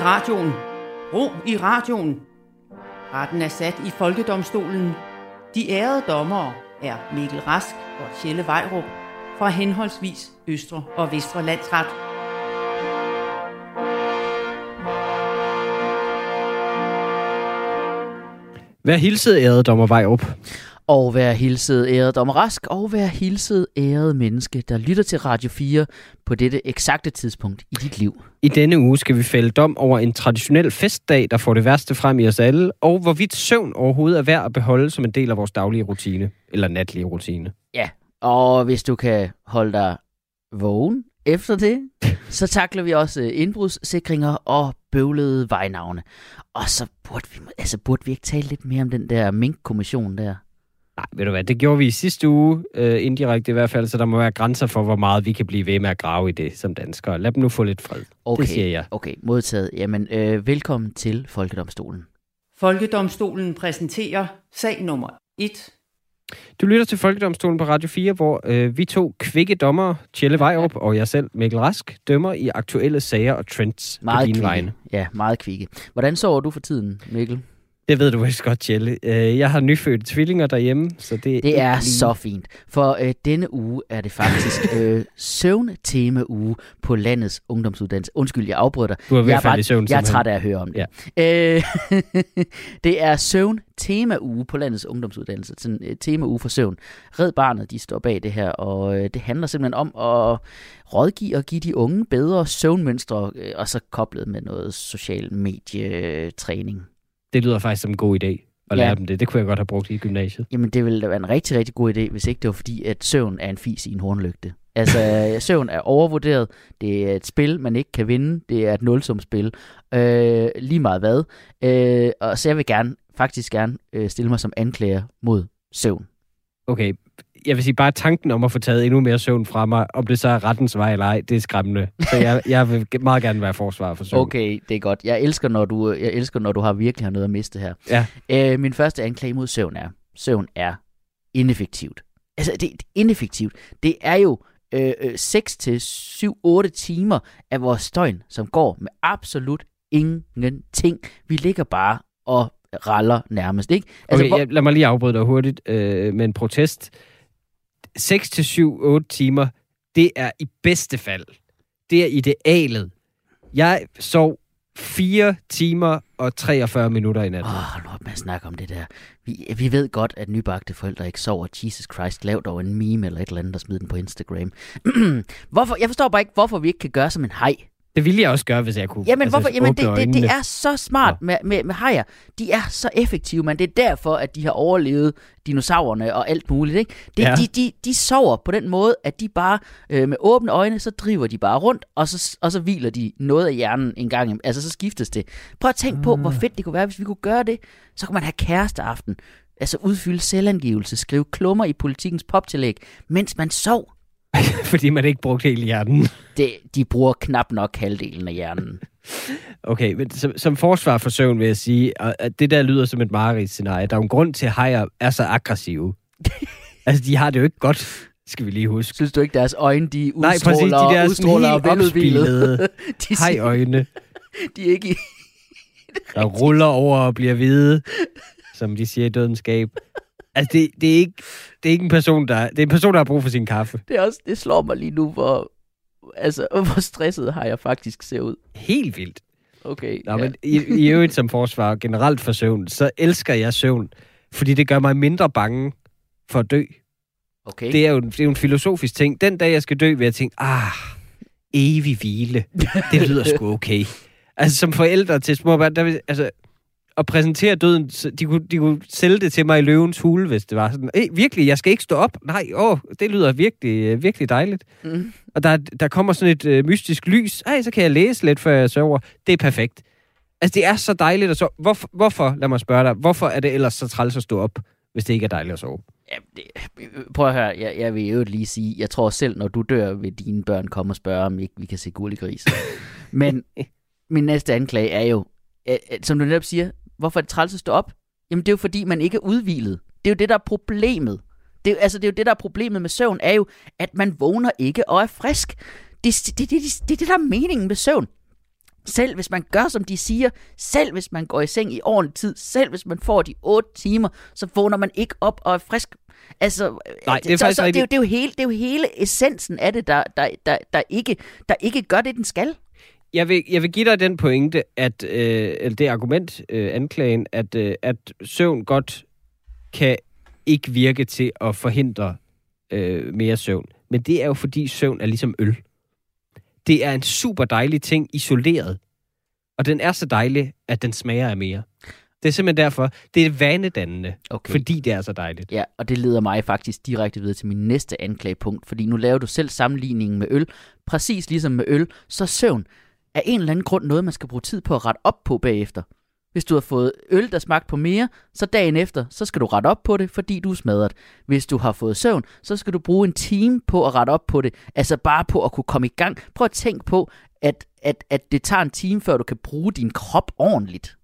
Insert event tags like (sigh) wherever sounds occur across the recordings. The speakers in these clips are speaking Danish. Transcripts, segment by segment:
i radioen. Ro i radioen. Retten er sat i Folkedomstolen. De ærede dommere er Mikkel Rask og Kjelle Vejrup fra henholdsvis Østre og Vestre Landsret. Hvad hilsede ærede dommer Vejrup. Og vær hilset æret dommer Rask, og vær hilset æret menneske, der lytter til Radio 4 på dette eksakte tidspunkt i dit liv. I denne uge skal vi fælde dom over en traditionel festdag, der får det værste frem i os alle, og hvorvidt søvn overhovedet er værd at beholde som en del af vores daglige rutine, eller natlige rutine. Ja, og hvis du kan holde dig vågen efter det, (laughs) så takler vi også øh, indbrudssikringer og bøvlede vejnavne. Og så burde vi, altså burde vi ikke tale lidt mere om den der mink-kommission der? Nej, ved du hvad, det gjorde vi i sidste uge, øh, indirekte i hvert fald, så der må være grænser for, hvor meget vi kan blive ved med at grave i det som danskere. Lad dem nu få lidt fred. Okay, Det siger jeg. okay modtaget. Jamen, øh, velkommen til Folkedomstolen. Folkedomstolen præsenterer sag nummer 1. Du lytter til Folkedomstolen på Radio 4, hvor øh, vi to kvikke dommer, Tjelle Vejrup og jeg selv, Mikkel Rask, dømmer i aktuelle sager og trends på Meget dine kvikke. vegne. Ja, meget kvikke. Hvordan sover du for tiden, Mikkel? Det ved du vist godt, Tjelle. Øh, jeg har nyfødte tvillinger derhjemme, så det, Det er lige- så fint, for øh, denne uge er det faktisk (laughs) øh, søvntema-uge på landets ungdomsuddannelse. Undskyld, jeg afbryder dig. Du er ved jeg at falde i søvn, Jeg er træt af at høre om det. Ja. Øh, (laughs) det er søvn-tema-uge på landets ungdomsuddannelse. Sådan et tema-uge for søvn. Red Barnet, de står bag det her, og øh, det handler simpelthen om at rådgive og give de unge bedre søvnmønstre, øh, og så koblet med noget social medietræning. Det lyder faktisk som en god idé at Ja. lære dem det. Det kunne jeg godt have brugt i gymnasiet. Jamen, det ville da være en rigtig, rigtig god idé, hvis ikke det var fordi, at søvn er en fis i en hornlygte. Altså, (laughs) søvn er overvurderet. Det er et spil, man ikke kan vinde. Det er et nulsumspil. Øh, lige meget hvad. Øh, og så jeg vil gerne, faktisk gerne øh, stille mig som anklager mod søvn. Okay, jeg vil sige, bare tanken om at få taget endnu mere søvn fra mig, om det så er rettens vej eller ej, det er skræmmende. Så jeg, jeg vil meget gerne være forsvar for søvn. Okay, det er godt. Jeg elsker, når du, jeg elsker, når du har virkelig har noget at miste her. Ja. Øh, min første anklage mod søvn er, søvn er ineffektivt. Altså, det, er ineffektivt. Det er jo øh, øh, 6 til 7-8 timer af vores døgn, som går med absolut ingenting. Vi ligger bare og raller nærmest, ikke? Altså, okay, hvor- jeg, lad mig lige afbryde dig hurtigt øh, med en protest. 6 til 7, 8 timer, det er i bedste fald. Det er idealet. Jeg sov 4 timer og 43 minutter i nat. Åh, oh, nu op med at snakke om det der. Vi, vi ved godt, at nybagte forældre ikke sover. Jesus Christ, lav dog en meme eller et eller andet, der smider den på Instagram. (clears throat) hvorfor, jeg forstår bare ikke, hvorfor vi ikke kan gøre som en hej. Det ville jeg også gøre, hvis jeg kunne. Jamen, altså, hvorfor? Jamen det, det, det er så smart med, med, med hajer. De er så effektive, men det er derfor, at de har overlevet dinosaurerne og alt muligt. Ikke? Det, Ja. de, de, de sover på den måde, at de bare øh, med åbne øjne, så driver de bare rundt, og så, og så hviler de noget af hjernen en gang. Altså, så skiftes det. Prøv at tænke på, hvor fedt det kunne være, hvis vi kunne gøre det. Så kunne man have kæresteaften. Altså udfylde selvangivelse, skrive klummer i politikens poptillæg, mens man sov. (laughs) Fordi man ikke brugte hele hjernen. Det, de bruger knap nok halvdelen af hjernen. (laughs) Okay, men som, som forsvar for søvn vil jeg sige, at det der lyder som et mareridsscenarie. Der er jo en grund til, at hajer er så aggressive. (laughs) altså, de har det jo ikke godt, skal vi lige huske. Synes du ikke, deres øjne, de Nej, præcis, udstråler, de der udstråler veludvilede? de, siger- hajøjne, de er ikke i... der ruller over og bliver hvide, som de siger i dødenskab. Altså, det, det, er ikke, det er ikke en person, der... Det er en person, der har brug for sin kaffe. Det, er også, det slår mig lige nu, hvor, altså, (laughs) hvor stresset har jeg faktisk ser ud. Helt vildt. Okay, Nå, men i, i øvrigt som forsvar generelt for søvn, så elsker jeg søvn, fordi det gør mig mindre bange for at dø. okay. Det er, jo, det er jo en filosofisk ting. Den dag, jeg skal dø, vil jeg tænke, ah, evig hvile. Det lyder sgu okay. (laughs) Altså, som forældre til små børn, der vil, altså, at præsentere døden, de kunne, de kunne sælge det til mig i løvens hule, hvis det var sådan, hey, virkelig, jeg skal ikke stå op. Nej, åh, det lyder virkelig, øh, virkelig dejligt. Mm. Og der, der kommer sådan et øh, mystisk lys. Ej, så kan jeg læse lidt, før jeg sover. Det er perfekt. Altså, det er så dejligt at sove. Hvorfor, hvorfor, lad mig spørge dig, hvorfor er det ellers så træls at stå op, hvis det ikke er dejligt at sove? Ja, det, prøv at høre, jeg, jeg vil jo lige sige, jeg tror selv, når du dør, vil dine børn komme og spørge, om ikke vi kan se guld i gris. (laughs) Men min næste anklage er jo, som du netop siger, hvorfor er det træls at stå op? Jamen det er jo fordi, man ikke er udvilet. Det er jo det, der er problemet. Det, altså, det er jo det, der er problemet med søvn, er jo, at man vågner ikke og er frisk. Det, det, det, det, det, er det, der er meningen med søvn. Selv hvis man gør, som de siger, selv hvis man går i seng i ordentlig tid, selv hvis man får de 8 timer, så vågner man ikke op og er frisk. Altså, Nej, det er så, så, det, er jo, det, er jo hele, det er jo hele essensen af det, der, der, der, der, ikke, der ikke gør det, den skal. Jeg vil, jeg vil give dig den pointe, at øh, eller det argument, øh, anklagen, at, øh, at søvn godt kan ikke virke til at forhindre øh, mere søvn. Men det er jo fordi søvn er ligesom øl. Det er en super dejlig ting isoleret. Og den er så dejlig, at den smager af mere. Det er simpelthen derfor, det er vanedannende, Okay. fordi det er så dejligt. Ja, og det leder mig faktisk direkte videre til min næste anklagepunkt, fordi nu laver du selv sammenligningen med øl. Præcis ligesom med øl, så søvn er en eller anden grund noget, man skal bruge tid på at rette op på bagefter. Hvis du har fået øl, der smagte på mere, så dagen efter, så skal du rette op på det, fordi du er smadret. Hvis du har fået søvn, så skal du bruge en time på at rette op på det. Altså bare på at kunne komme i gang. Prøv at tænke på, at, at, at det tager en time, før du kan bruge din krop ordentligt.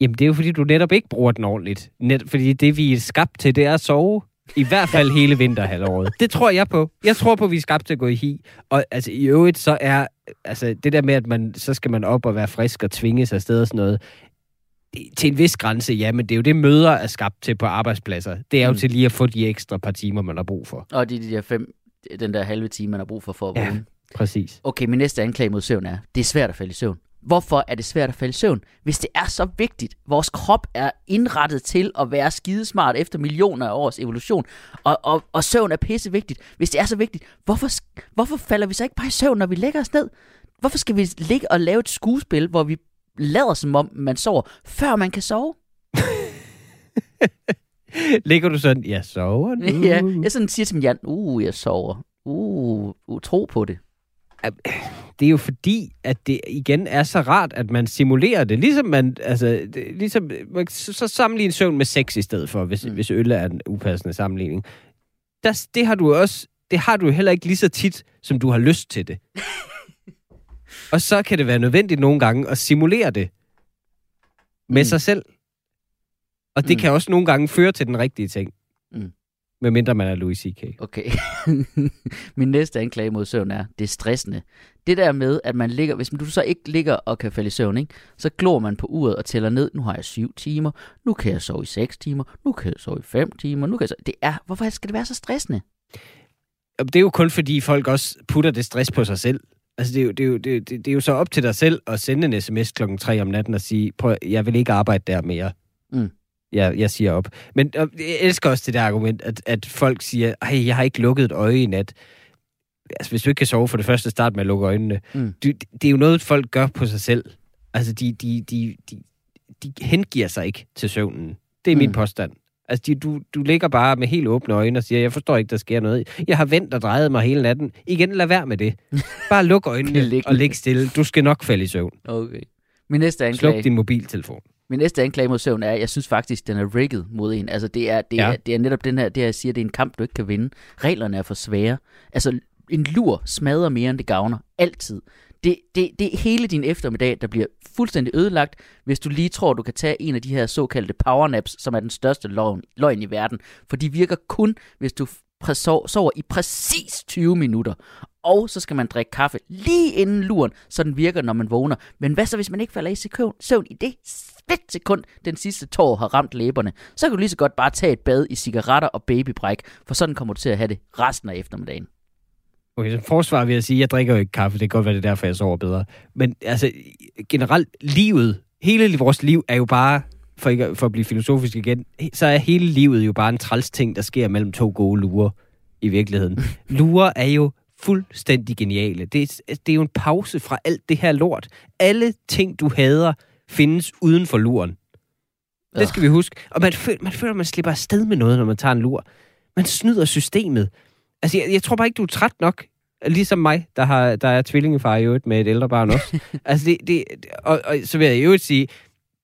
Jamen, det er jo fordi, du netop ikke bruger den ordentligt. Net, fordi det, vi er skabt til, det er at sove. I hvert fald (laughs) hele vinterhalvåret. Det tror jeg på. Jeg tror på, at vi er skabt til at gå i hi. Og altså, i øvrigt, så er altså, det der med, at man, så skal man op og være frisk og tvinge sig afsted og sådan noget. Til en vis grænse, ja, men det er jo det, møder er skabt til på arbejdspladser. Det er jo Mm. til lige at få de ekstra par timer, man har brug for. Og er de der fem, den der halve time, man har brug for for at Ja. vågne. Præcis. Okay, min næste anklage mod søvn er, det er svært at falde i søvn. Hvorfor er det svært at falde i søvn, hvis det er så vigtigt? Vores krop er indrettet til at være skidesmart efter millioner af års evolution, og, og, og søvn er pisse vigtigt. Hvis det er så vigtigt, hvorfor, hvorfor falder vi så ikke bare i søvn, når vi lægger os ned? Hvorfor skal vi ligge og lave et skuespil, hvor vi lader som om man sover, før man kan sove? (laughs) Ligger du sådan, jeg sover nu? (laughs) ja, jeg sådan siger til min hjerne, uh, jeg sover. Uh, uh, tro på det. Det er jo fordi, at det igen er så rart, at man simulerer det. Ligesom man, altså, det, ligesom, man så sammenligne søvn med sex i stedet for, hvis, Mm. hvis øl er en upassende sammenligning. Der, det har du også, det har du heller ikke lige så tit, som du har lyst til det. (laughs) Og så kan det være nødvendigt nogle gange at simulere det med Mm. sig selv. Og det mm. kan også nogle gange føre til den rigtige ting. Mm. Medmindre man er Louis C.K. Okay. (laughs) Min næste anklage mod søvn er, det er stressende. Det der med, at man ligger, hvis du så ikke ligger og kan falde i søvn, ikke, så glor man på uret og tæller ned. Nu har jeg syv timer, nu kan jeg sove i seks timer, nu kan jeg sove i fem timer, nu kan jeg sove... Det er, hvorfor skal det være så stressende? Det er jo kun fordi folk også putter det stress på sig selv. Altså, det er jo, det er jo, det, det, det er jo så op til dig selv at sende en sms klokken 3 om natten og sige, prøv, jeg vil ikke arbejde der mere. Mm. Jeg, jeg siger op. Men og jeg elsker også det der argument, at, at folk siger, ej, jeg har ikke lukket et øje i nat. Altså, hvis du ikke kan sove for det første, start med at lukke øjnene. Mm. Du, det er jo noget, folk gør på sig selv. Altså, de, de, de, de, de hengiver sig ikke til søvnen. Det er min Mm. påstand. Altså, de, du, du ligger bare med helt åbne øjne og siger, jeg forstår ikke, der sker noget. Jeg har vendt og drejet mig hele natten. Igen, lad være med det. (laughs) Bare luk øjnene og ligge stille. Du skal nok falde i søvn. Okay. Min næste Sluk anklage, din mobiltelefon. Min næste anklage mod søvn er, at jeg synes faktisk, den er rigged mod en. Altså, det er, det, Ja. er, det er netop den her, det jeg siger, det er en kamp, du ikke kan vinde. Reglerne er for svære. Altså, en lur smadrer mere, end det gavner. Altid. Det, det, det er hele din eftermiddag, der bliver fuldstændig ødelagt, hvis du lige tror, du kan tage en af de her såkaldte powernaps, som er den største løgn, løgn i verden. For de virker kun, hvis du sover i præcis 20 minutter. Og så skal man drikke kaffe lige inden luren, så den virker, når man vågner. Men hvad så, hvis man ikke falder i sekund, søvn i det sekund, den sidste tår har ramt læberne? Så kan du lige så godt bare tage et bad i cigaretter og babybræk, for sådan kommer du til at have det resten af eftermiddagen. Okay, som forsvar vil jeg sige, jeg drikker jo ikke kaffe. Det kan godt være, det er derfor, jeg sover bedre. Men altså, generelt, livet, hele vores liv er jo bare, for, ikke, at- for at blive filosofisk igen, så er hele livet jo bare en træls ting, der sker mellem to gode lurer i virkeligheden. (laughs) lurer er jo fuldstændig geniale. Det er, det er jo en pause fra alt det her lort. Alle ting, du hader, findes uden for luren. Ja. Det skal vi huske. Og man føler, man føler, man slipper afsted med noget, når man tager en lur. Man snyder systemet. Altså, jeg, jeg tror bare ikke, du er træt nok. Ligesom mig, der, har, der er tvillingefar i øvrigt med et ældre barn også. (laughs) altså, det, det, og, og så vil jeg i øvrigt sige,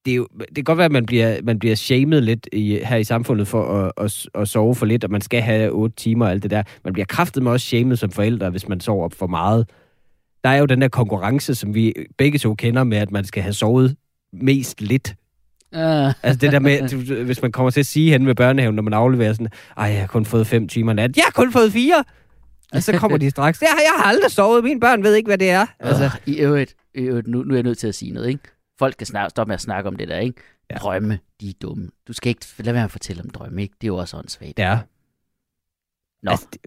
det, er jo, det kan godt være, at man bliver, man bliver shamed lidt i, her i samfundet for at, at, at sove for lidt, og man skal have 8 timer og alt det der. Man bliver kraftet med også shamed som forældre, hvis man sover for meget. Der er jo den der konkurrence, som vi begge to kender med, at man skal have sovet mest lidt. Uh, (laughs) Altså det der med, hvis man kommer til at sige hen ved børnehaven, når man afleverer sådan, ej, jeg har kun fået fem timer nat. Jeg har kun fået fire! Og så kommer de straks, ja, jeg har aldrig sovet, mine børn ved ikke, hvad det er. Altså, Altså, I øvrigt, i øvrigt nu, nu er jeg nødt til at sige noget, ikke? Folk skal snakke, stoppe med at snakke om det der, ikke? Ja. Drømme, de er dumme. Du skal ikke lade være med at fortælle om drømme, ikke? Det er jo også åndssvagt. ja. Nå, Altså, det,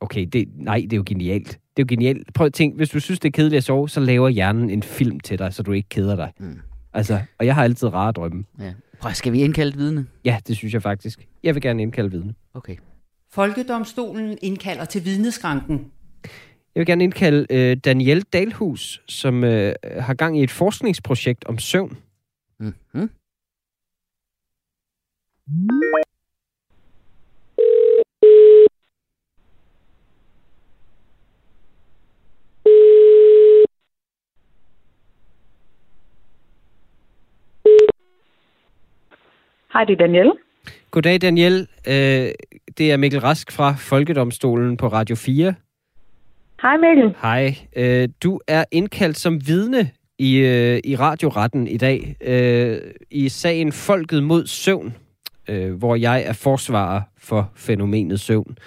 okay, det, nej, det er jo genialt. Det er jo genialt. Prøv at tænke, hvis du synes, det er kedeligt at sove, så laver hjernen en film til dig, så du ikke keder dig. Mm. Altså, og jeg har altid rare drømme. ja. Prøv, skal vi indkalde vidne? Ja, det synes jeg faktisk. Jeg vil gerne indkalde vidne. Okay. Folkedomstolen indkalder til vidneskranken. Jeg vil gerne indkalde øh, Danielle Dalhus, som øh, har gang i et forskningsprojekt om søvn. Mm-hmm. Hej, det er Danielle. Goddag, Danielle. Øh, det er Mikkel Rask fra Folkedomstolen på Radio 4. Hej Mikkel. Hej. Øh, du er indkaldt som vidne i, øh, i radioretten i dag øh, i sagen Folket mod søvn, øh, hvor jeg er forsvarer for fænomenet søvn.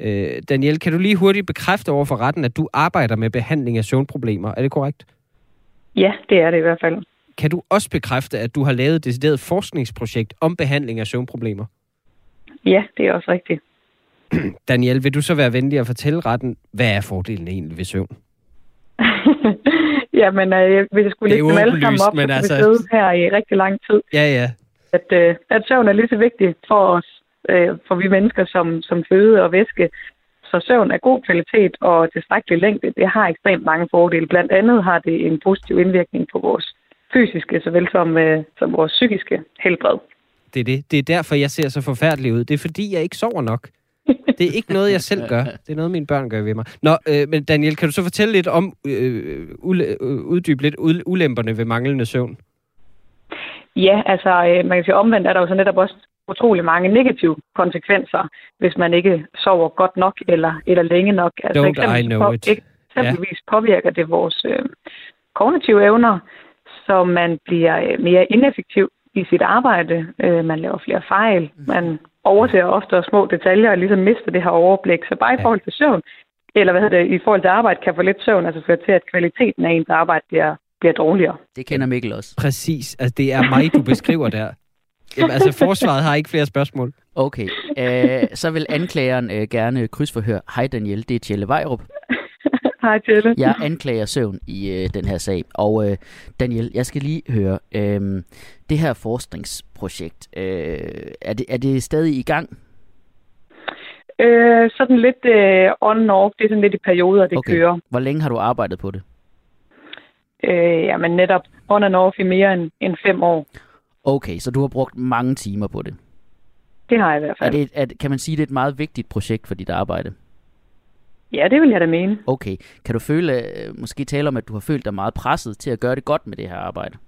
Øh, Daniel, kan du lige hurtigt bekræfte over for retten, at du arbejder med behandling af søvnproblemer? Er det korrekt? Ja, det er det i hvert fald. Kan du også bekræfte, at du har lavet et decideret forskningsprojekt om behandling af søvnproblemer? Ja, det er også rigtigt. (clears throat) Daniel, vil du så være venlig at fortælle retten, hvad er fordelen egentlig ved søvn? (laughs) Jamen, øh, hvis jeg skulle lægge dem alle sammen op, så kunne altså- vi sidde her i rigtig lang tid. Ja, ja. At, øh, at søvn er lige så vigtigt for os, øh, for vi mennesker, som, som føde og væske. Så søvn er god kvalitet og tilstrækkelig længde. Det har ekstremt mange fordele. Blandt andet har det en positiv indvirkning på vores fysiske, såvel som, øh, som vores psykiske helbred. Det er det. Det er derfor, jeg ser så forfærdelig ud. Det er fordi, jeg ikke sover nok. Det er ikke noget, jeg selv gør. (laughs) Det er noget, mine børn gør ved mig. Nå, øh, men Daniel, kan du så fortælle lidt om, øh, ule, øh, uddybe lidt ulemperne ved manglende søvn? Ja, altså øh, man kan sige omvendt er der jo så netop også utrolig mange negative konsekvenser, hvis man ikke sover godt nok eller, eller længe nok. Altså Don't I eksempelvis know på- it. Eksempelvis påvirker det vores øh, kognitive evner, så man bliver øh, mere ineffektiv i sit arbejde. Øh, man laver flere fejl. Man overser ofte små detaljer og ligesom mister det her overblik. Så bare i forhold til søvn, eller hvad hedder det, i forhold til arbejde, kan få lidt søvn altså føre til, at kvaliteten af ens arbejde bliver, bliver dårligere. Det kender Mikkel også. Præcis. Altså, det er mig, du beskriver der. Jamen, altså, forsvaret har ikke flere spørgsmål. Okay, øh, så vil anklageren øh, gerne krydsforhøre. Hej Daniel, det er Tjelle Vejrup. Hej Tjelle. Jeg anklager søvn i øh, den her sag. Og øh, Daniel, jeg skal lige høre, øh, det her forskningsprojekt, øh, er, det, er det stadig i gang? Øh, sådan lidt øh, on and off. Det er sådan lidt i perioder, det Okay. kører. Hvor længe har du arbejdet på det? Øh, jamen netop on and off i mere end, end fem år. Okay, så du har brugt mange timer på det. Det har jeg i hvert Er fald. det er, kan man sige, det er et meget vigtigt projekt for dit arbejde? Ja, det vil jeg da mene. Okay, kan du føle, øh, måske tale om, at du har følt dig meget presset til at gøre det godt med det her arbejde?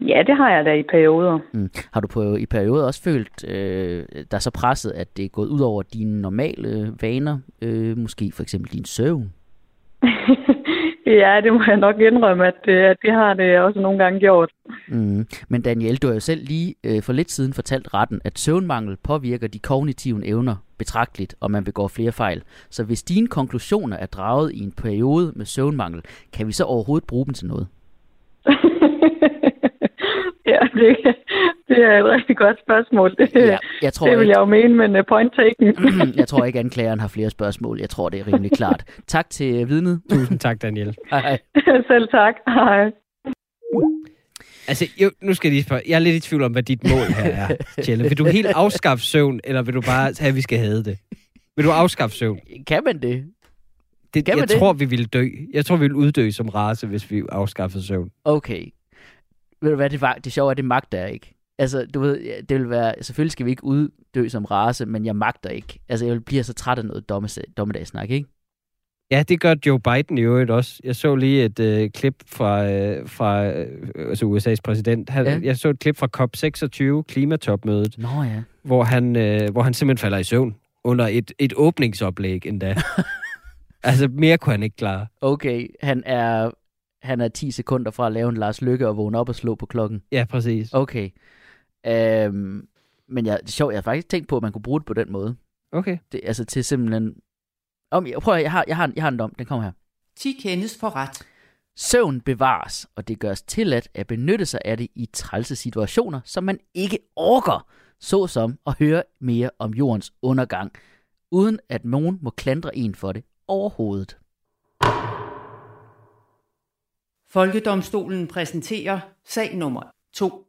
Ja, det har jeg da i perioder. Mm. Har du på, i perioder også følt øh, dig så presset, at det er gået ud over dine normale vaner? Øh, måske for eksempel din søvn? (laughs) ja, det må jeg nok indrømme, at, øh, at det har det også nogle gange gjort. Mm. Men Daniel, du har jo selv lige øh, for lidt siden fortalt retten, at søvnmangel påvirker de kognitive evner betragteligt, og man begår flere fejl. Så hvis dine konklusioner er draget i en periode med søvnmangel, kan vi så overhovedet bruge dem til noget? (laughs) ja, det, det er et rigtig godt spørgsmål. Det, Ja, jeg (laughs) tror det vil ikke, jeg jo mene, men uh, point taken. (laughs) jeg tror ikke, anklageren har flere spørgsmål. Jeg tror, det er rimelig klart. Tak til vidnet. (laughs) Tusind tak, Daniel. Hej. Selv tak. Hej. Altså, jo, nu skal jeg lige spørge. Jeg er lidt i tvivl om, hvad dit mål her er, Tjelle. Vil du helt afskaffe søvn, eller vil du bare have, at vi skal have det? Vil du afskaffe søvn? Kan man det? Det, Kan jeg man det? tror, vi ville dø. Jeg tror, vi ville uddø som race, hvis vi afskaffede søvn. Okay. Ved du hvad, det, var, det sjove er, det magter jeg ikke. Altså, du ved, det vil være, selvfølgelig skal vi ikke uddø som race, men jeg magter ikke. Altså, jeg bliver så træt af noget dommes, dommedagssnak, ikke? Ja, det gør Joe Biden i øvrigt også. Jeg så lige et øh, klip fra, øh, fra øh, altså USA's præsident. Han, ja. Jeg så et klip fra COP26, klimatopmødet, Nå ja. hvor han, øh, hvor han simpelthen falder i søvn under et, et åbningsoplæg endda. (laughs) altså, mere kunne han ikke klare. Okay, han er, han er 10 sekunder fra at lave en Lars Lykke og vågne op og slå på klokken. Ja, præcis. Okay. Øhm, men jeg, det er sjovt, jeg har faktisk tænkt på, at man kunne bruge det på den måde. Okay. Det, altså til simpelthen Om, prøv at, jeg har, jeg, har, jeg har en dom, den kommer her. 10 kendes for ret. Søvn bevares, og det gøres tilladt at benytte sig af det i trælse situationer, som man ikke orker, såsom at høre mere om jordens undergang, uden at nogen må klandre en for det overhovedet. Folkedomstolen præsenterer sag nummer 2.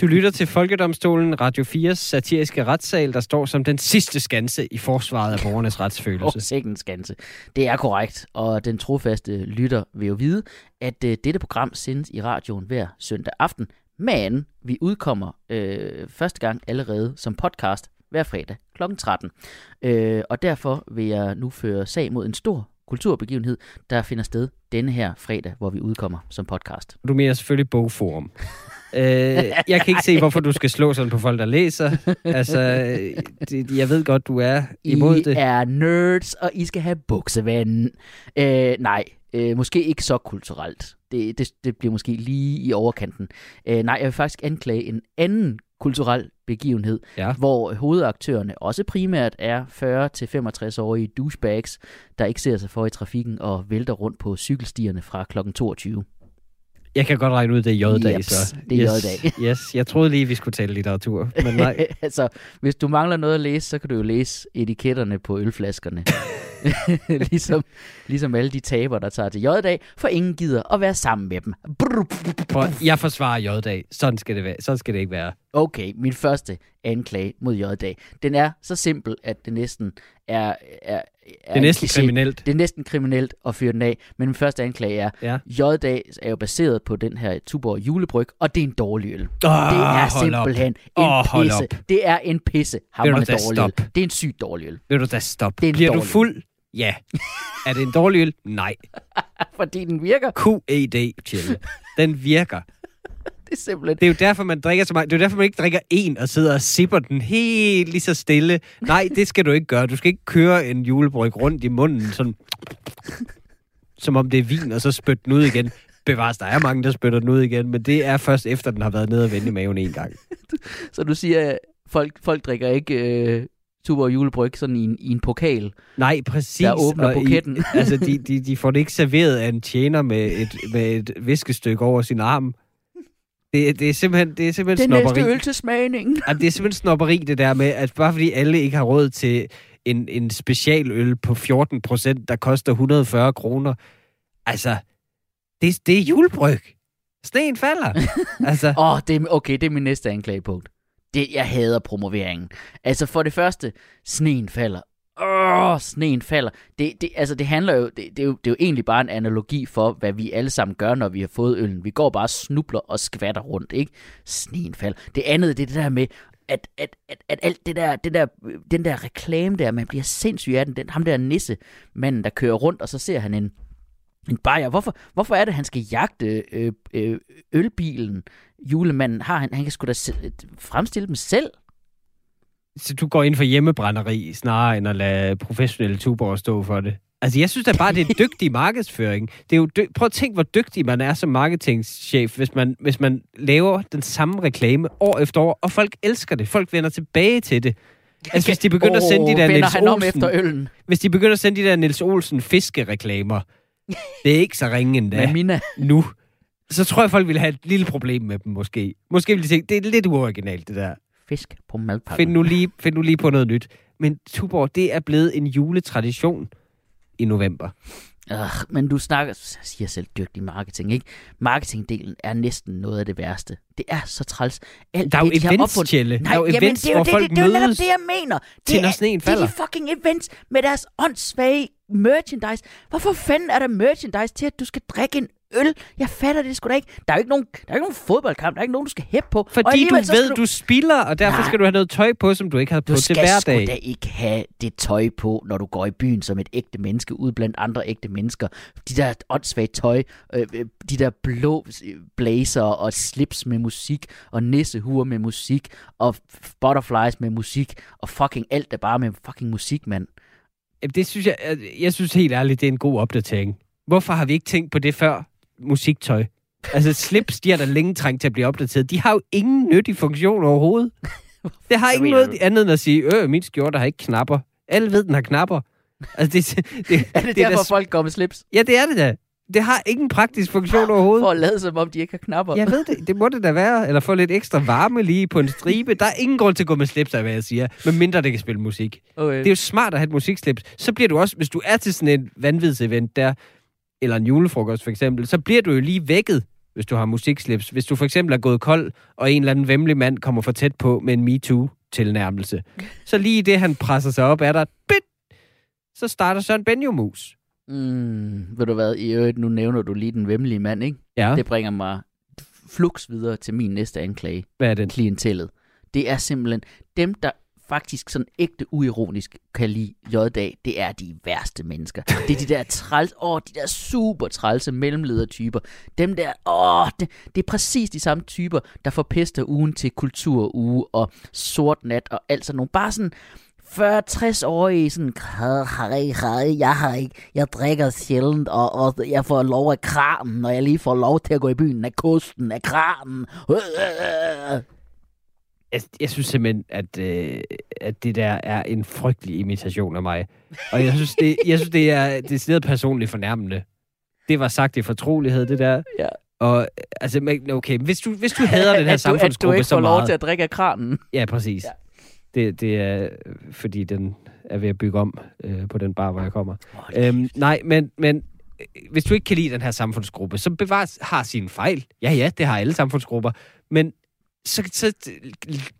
Du lytter til Folkedomstolen, Radio 4's satiriske retssal, der står som den sidste skanse i forsvaret af borgernes Åh, retsfølelse. sikken skanse. Det er korrekt, og den trofaste lytter vil jo vide, at uh, dette program sendes i radioen hver søndag aften, men vi udkommer øh, første gang allerede som podcast hver fredag kl. 13. Øh, og derfor vil jeg nu føre sag mod en stor kulturbegivenhed, der finder sted denne her fredag, hvor vi udkommer som podcast. Du mener selvfølgelig bogforum. øh, jeg kan ikke se, hvorfor du skal slå sådan på folk, der læser. Altså, det, jeg ved godt, du er imod I det. er nerds, og I skal have buksevand. Øh, nej, øh, måske ikke så kulturelt. Det, det, det bliver måske lige i overkanten. Øh, nej, jeg vil faktisk anklage en anden kulturel begivenhed, Ja. hvor hovedaktørerne også primært er 40-65-årige douchebags, der ikke ser sig for i trafikken og vælter rundt på cykelstierne fra kl. 22. Jeg kan godt regne ud, det er J-dag, Jeps, så. det er yes, J-dag. (laughs) Yes, jeg troede lige, vi skulle tale litteratur, men nej. (laughs) altså, hvis du mangler noget at læse, så kan du jo læse etiketterne på ølflaskerne. (laughs) (laughs) ligesom, ligesom alle de taber, der tager til J-dag, for ingen gider at være sammen med dem. Prøv, jeg forsvarer J-dag. Sådan skal det være. Sådan skal det ikke være. Okay, min første anklage mod J-dag. Den er så simpel, at det næsten er... er, er Det er næsten en kliché. kriminelt. Det er næsten kriminelt at fyre den af, men min første anklage er, Ja. J-dag er jo baseret på den her Tuborg julebryg, og det er en dårlig øl. Oh, Det er simpelthen en Åh, hold pisse. op. Det er en pisse hammerende da dårlig øl. Det er en sygt dårlig øl. Vil du da stoppe? Det er en Bliver du dårlig fuld? Ja. er det en dårlig øl? Nej. (laughs) Fordi den virker. QED, chill. Den virker. (laughs) Det er simpelthen... Det er jo derfor, man drikker så meget. Det er jo derfor, man ikke drikker en og sidder og sipper den helt lige så stille. Nej, det skal du ikke gøre. Du skal ikke køre en julebryg rundt i munden, sådan, som om det er vin, og så spytte den ud igen. Bevares, der er mange, der spytter den ud igen, men det er først efter, den har været nede og vende i maven en gang. (laughs) Så du siger, at folk, folk drikker ikke øh, Tuborg julebryg sådan i en, i en pokal, Nej, præcis. der åbner og i- buketten. (laughs) altså, de, de, de får det ikke serveret af en tjener med et, med et viskestykke over sin arm. Det, det er simpelthen, det er simpelthen Det snobberi. næste øl til smagning. Jamen, det er simpelthen snobberi, det der med, at bare fordi alle ikke har råd til en, en specialøl på 14 procent, der koster 140 kroner. Altså, det, det er julebryg. Sneen falder. (laughs) altså, Åh, oh, det er, okay, det er min næste anklagepunkt. Det, jeg hader promoveringen. Altså for det første, sneen falder. Åh, sneen falder. Det, det, altså, det handler jo det, det, er jo, det er jo egentlig bare en analogi for, hvad vi alle sammen gør, når vi har fået øllen. Vi går bare og snubler og skvatter rundt, ikke? Sneen falder. Det andet, det er det der med, at, at, at, at alt det der, det der, den der reklame der, man bliver sindssyg af den, den ham der nisse manden, der kører rundt, og så ser han en, en bajer. Hvorfor, hvorfor er det, han skal jagte øh, øh, ølbilen? Julemanden har han, han kan sgu da se, fremstille dem selv. så du går ind for hjemmebrænderi, snarere end at lade professionelle tuborg stå for det. Altså, jeg synes da bare, det er (laughs) dygtig markedsføring. Det er jo dy- Prøv at tænke, hvor dygtig man er som marketingchef, hvis man, hvis man laver den samme reklame år efter år, og folk elsker det. Folk vender tilbage til det. Altså, hvis de begynder at sende de der Niels Olsen, efter øllen hvis de begynder at sende de der Niels Olsen fiskereklamer, det er ikke så ringe endda med Mina. nu, så tror jeg, folk vil have et lille problem med dem, måske. Måske vil de tænke, det er lidt uoriginalt, det der. Fisk på madpakken. Find nu lige, find nu lige på noget nyt. Men Tuborg, det er blevet en juletradition i november. Øh, men du snakker, jeg siger selv dygtig marketing, ikke? Marketingdelen er næsten noget af det værste. Det er så træls. Alt Der er jo det, events, opfundet-. Nej, Der er jo jamen, events, det er jo det, folk det, det, er mødes det, jeg mener. til, det når er, sneen Det er falder. de fucking events med deres åndssvage merchandise. Hvorfor fanden er der merchandise til, at du skal drikke en øl? Jeg fatter det sgu da ikke. Der er jo ikke nogen, der er ikke nogen fodboldkamp. Der er ikke nogen, du skal hæppe på. Fordi du skal ved, du... du spiller, og derfor Nej. skal du have noget tøj på, som du ikke har på Du til skal hverdag. sgu da ikke have det tøj på, når du går i byen som et ægte menneske, ud blandt andre ægte mennesker. De der åndssvage tøj, øh, øh, de der blå øh, blazer og slips med musik, og nissehuer med musik, og butterflies med musik, og fucking alt er bare med fucking musik, mand. Det synes jeg, jeg synes helt ærligt, det er en god opdatering. Hvorfor har vi ikke tænkt på det før? Musiktøj. Altså slips, de har da længe trængt til at blive opdateret. De har jo ingen nyttig funktion overhovedet. (laughs) Det har ikke noget du? andet end at sige, øh, min skjorte har ikke knapper. Alle ved, den har knapper. Altså, det, det, (laughs) Er det, det derfor, da- folk går med slips? Ja, det er det da. Det har ingen praktisk funktion overhovedet. For at lade som om, de ikke har knapper. Jeg ved det. Det må det da være. Eller få lidt ekstra varme lige på en stribe. Der er ingen grund til at gå med slips, af hvad jeg siger. Men mindre det kan spille musik. Okay. Det er jo smart at have et musikslips. Så bliver du også, hvis du er til sådan en vanvidsevent der, eller en julefrokost for eksempel, så bliver du jo lige vækket, hvis du har musikslips. Hvis du for eksempel er gået kold, og en eller anden vemmelig mand kommer for tæt på med en MeToo-tilnærmelse. Så lige det, han presser sig op, er der bit, så starter Søren Benjo Mus. Mm, ved du hvad, i øvrigt, nu nævner du lige den vemmelige mand, ikke? Ja, Det bringer mig flux videre til min næste anklage. hvad er den? klientellet. Det er simpelthen dem, der faktisk sådan ægte uironisk kan lide J-dag, det er de værste mennesker. Det er de der træls, åh, de der super trælse mellemledertyper. Dem der, åh, det, det er præcis de samme typer, der forpester ugen til kulturuge og sort nat og alt sådan nogle. Bare sådan 40-60-årige, sådan, "Hej, hej, hej, jeg har ikke, jeg drikker sjældent, og, og jeg får lov af kramen, og jeg lige får lov til at gå i byen af kosten, af kramen. Øh, øh, øh, jeg, jeg synes simpelthen, at, øh, at det der er en frygtelig imitation af mig. Og jeg synes, det, jeg synes, det er decideret personligt fornærmende. Det var sagt i fortrolighed, det der. Ja. Og altså, okay, hvis du, hvis du hader (laughs) den her at du, at du samfundsgruppe ikke så får lov meget... til at drikke af kranen. Ja, præcis. Ja. Det, det er, fordi den er ved at bygge om øh, på den bar, hvor jeg kommer. Øhm, nej, men, men øh, hvis du ikke kan lide den her samfundsgruppe, så bevares har sin fejl. Ja, ja, det har alle samfundsgrupper. Men så, så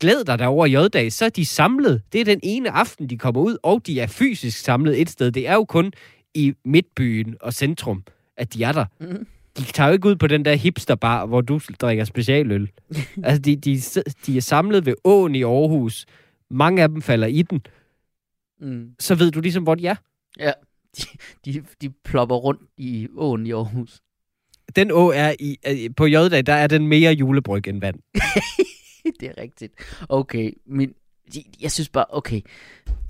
glæd dig derover i J-dag, så er de samlet. Det er den ene aften, de kommer ud, og de er fysisk samlet et sted. Det er jo kun i midtbyen og centrum, at de er der. Mhm. De tager jo ikke ud på den der hipsterbar, hvor du drikker specialøl. (laughs) altså, de, de, de er samlet ved åen i Aarhus. Mange af dem falder i den. Mm. Så ved du ligesom, hvor de er. Ja, de, de, de plopper rundt i åen i Aarhus. Den å er i, øh, på J-dag, der er den mere julebryg end vand. (laughs) det er rigtigt. Okay, men jeg synes bare, okay,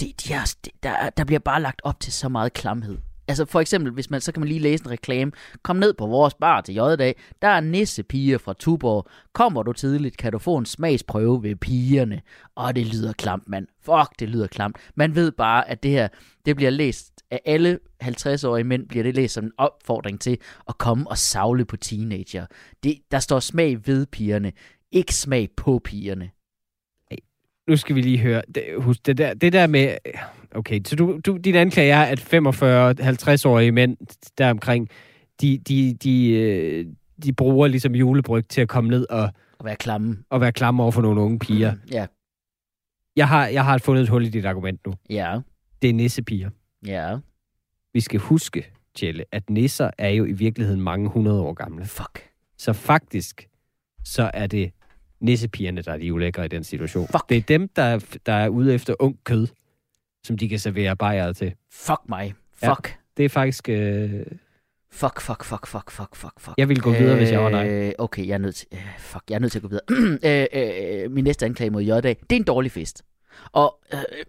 de, de har, de, der, der bliver bare lagt op til så meget klamhed. Altså for eksempel, hvis man, så kan man lige læse en reklame. Kom ned på vores bar til J-dag. Der er nissepiger fra Tuborg. Kommer du tidligt, kan du få en smagsprøve ved pigerne. Og det lyder klamt, mand. Fuck, det lyder klamt. Man ved bare, at det her, det bliver læst af alle 50-årige mænd, bliver det læst som en opfordring til at komme og savle på teenager. Det, der står smag ved pigerne, ikke smag på pigerne. Nu skal vi lige høre. Det, husk, det der, det der med... Okay, så du, du, din anklage er, at 45-50-årige mænd deromkring, de, de, de, øh, de bruger ligesom julebryg til at komme ned og, At være klamme. og være klamme over for nogle unge piger. Ja, Jeg har, jeg har fundet et hul i dit argument nu. ja, Det er nissepiger. ja. Vi skal huske, Tjelle, at nisser er jo i virkeligheden mange hundrede år gamle. Fuck. Så faktisk, så er det nissepigerne, der er de ulækre i den situation. Fuck. Det er dem, der er, der er ude efter ung kød, som de kan servere bajere til. Fuck mig. Ja. Fuck. Det er faktisk... Øh, Fuck, fuck, fuck, fuck, fuck, fuck, fuck. jeg ville gå videre, hvis jeg var dig. Øh, Okay, jeg er nødt til... Øh, fuck, jeg er nødt til at gå videre. (clears throat) øh, øh, min næste anklage mod J-dag, det er en dårlig fest. Og,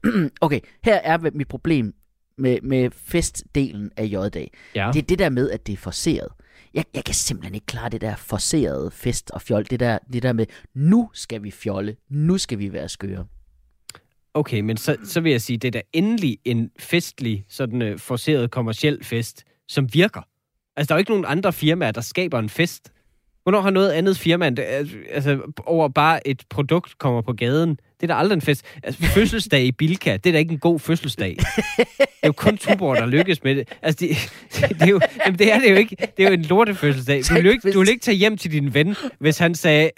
øh, (clears throat) okay, her er mit problem med, med festdelen af J-dag. Ja. Det er det der med, at det er forseret. Jeg, jeg kan simpelthen ikke klare det der forserede fest og fjol. Det der, det der med, nu skal vi fjolle. Nu skal vi være skøre. Okay, men så, så vil jeg sige, det er da endelig en festlig, sådan uh, forceret kommersiel fest, som virker. Altså, der er jo ikke nogen andre firmaer, der skaber en fest. Hvornår har noget andet firma, end- altså over bare et produkt kommer på gaden? Det er da aldrig en fest. Altså, fødselsdag i Bilka, det er da ikke en god fødselsdag. Det er jo kun Tuborg, der lykkes med det. Altså, det, det, er jo, jamen, det er det jo ikke. Det er jo en lortefødselsdag. Du vil jo ikke, du vil ikke tage hjem til din ven, hvis han sagde,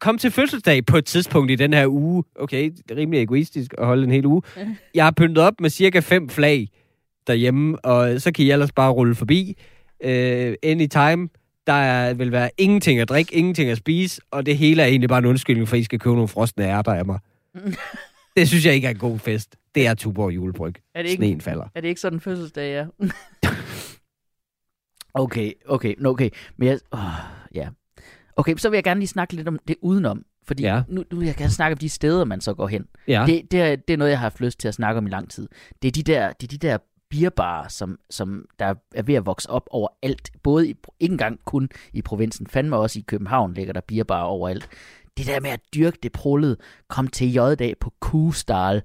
kom til fødselsdag på et tidspunkt i den her uge. Okay, det er rimelig egoistisk at holde en hel uge. Jeg har pyntet op med cirka fem flag derhjemme, og så kan I ellers bare rulle forbi. Uh, anytime. Der er, vil være ingenting at drikke, ingenting at spise, og det hele er egentlig bare en undskyldning, for I skal købe nogle frostne ærter af mig. (laughs) det synes jeg ikke er en god fest. Det er Tuborg julebryg. Er det ikke, Sneen falder. er det ikke sådan en fødselsdag, ja? (laughs) okay, okay, okay. Men jeg, åh, ja. Okay, så vil jeg gerne lige snakke lidt om det udenom. Fordi Ja. ja. nu, nu vil jeg gerne snakke om de steder, man så går hen. Ja. Det, det, er, det er noget, jeg har haft lyst til at snakke om i lang tid. Det er de der, det er de der bierbarer, som, som der er ved at vokse op overalt. Både i, ikke engang kun i provinsen, fandme også i København ligger der bierbarer overalt. Det der med at dyrke det prullede, kom til J-dag på Kuhstal,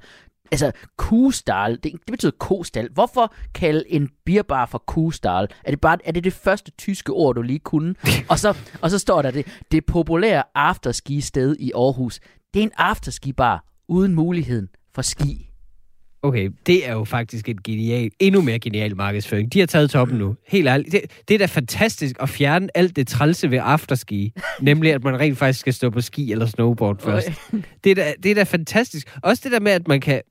Altså, Kustal, det, det betyder kostal. Hvorfor kalde en bierbar for Kustal? Er det bare er det, det første tyske ord, du lige kunne? (laughs) og, så, og så står der det, det populære afterski-sted i Aarhus. Det er en afterski-bar uden muligheden for ski. Okay, det er jo faktisk et genial, endnu mere genial markedsføring. De har taget toppen nu. Helt ærligt. Det, det er da fantastisk at fjerne alt det trælse ved afterski. (laughs) nemlig, at man rent faktisk skal stå på ski eller snowboard først. Det er, da, det er da fantastisk. Også det der med, at man kan...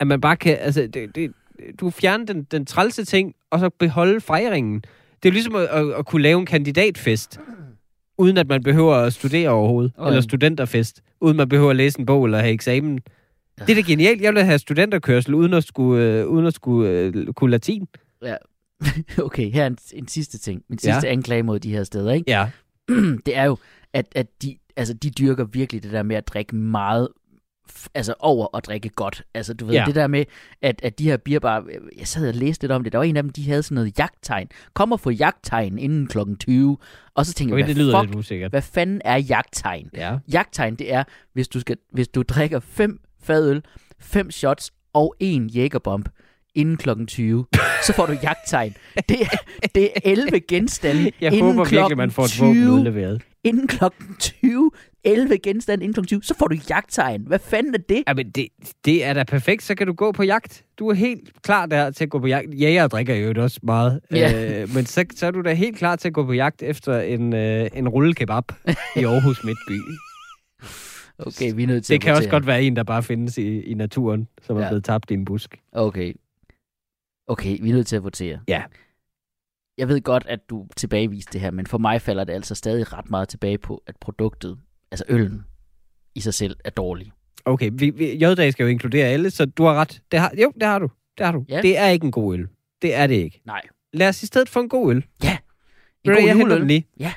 At man bare kan... Altså, det, det, du fjerner den, den trælse ting, og så beholde fejringen. Det er jo ligesom at, at, at kunne lave en kandidatfest, uden at man behøver at studere overhovedet. Okay. Eller studenterfest, uden man behøver at læse en bog eller have eksamen. Det er da genialt. Jeg vil have studenterkørsel, uden at skulle, øh, uden at skulle øh, kunne latin. Ja. (laughs) Okay, her er en, en sidste ting. Min sidste Ja. anklage mod de her steder, ikke? Ja. (clears throat) det er jo, at, at de, altså, de dyrker virkelig det der med at drikke meget altså over at drikke godt. Altså, du ved, Ja. det der med, at, at de her bierbar, jeg sad og læste lidt om det, der var en af dem, de havde sådan noget jagttegn. Kom og få jagttegn inden klokken 20. Og så tænker Okay, jeg, det hvad, lyder fuck, lidt usikkert. hvad fanden er jagttegn? Ja. Jagttegn, det er, hvis du, skal, hvis du drikker fem fadøl, fem shots og en jægerbomb inden klokken 20, så får du jagttegn. Det, er- det er 11 genstande Jeg inden håber virkelig, klokken man får et våben 20 udleveret. inden klokken 20, 11 genstande inden klokken 20, så får du jagttegn. Hvad fanden er det? Jamen, det, det er da perfekt. Så kan du gå på jagt. Du er helt klar der til at gå på jagt. Jæger drikker jo også meget. Ja. Øh, men så, så er du da helt klar til at gå på jagt efter en, øh, en rullekebab i Aarhus Midtby. Okay, vi er nødt til Det kan også godt være en, der bare findes i, i naturen, som er Ja. blevet tabt i en busk. Okay. Okay, vi er nødt til at votere. Ja. Jeg ved godt, at du tilbageviste det her, men for mig falder det altså stadig ret meget tilbage på, at produktet, altså øllen, i sig selv er dårlig. Okay, vi, vi, J-dag skal jo inkludere alle, så du har ret. Det har, jo, det har du. Det har du. Ja. Det er ikke en god øl. Det er det ikke. Nej. Lad os i stedet få en god øl. En Ved du, god jeg juleøl. den lige. Ja.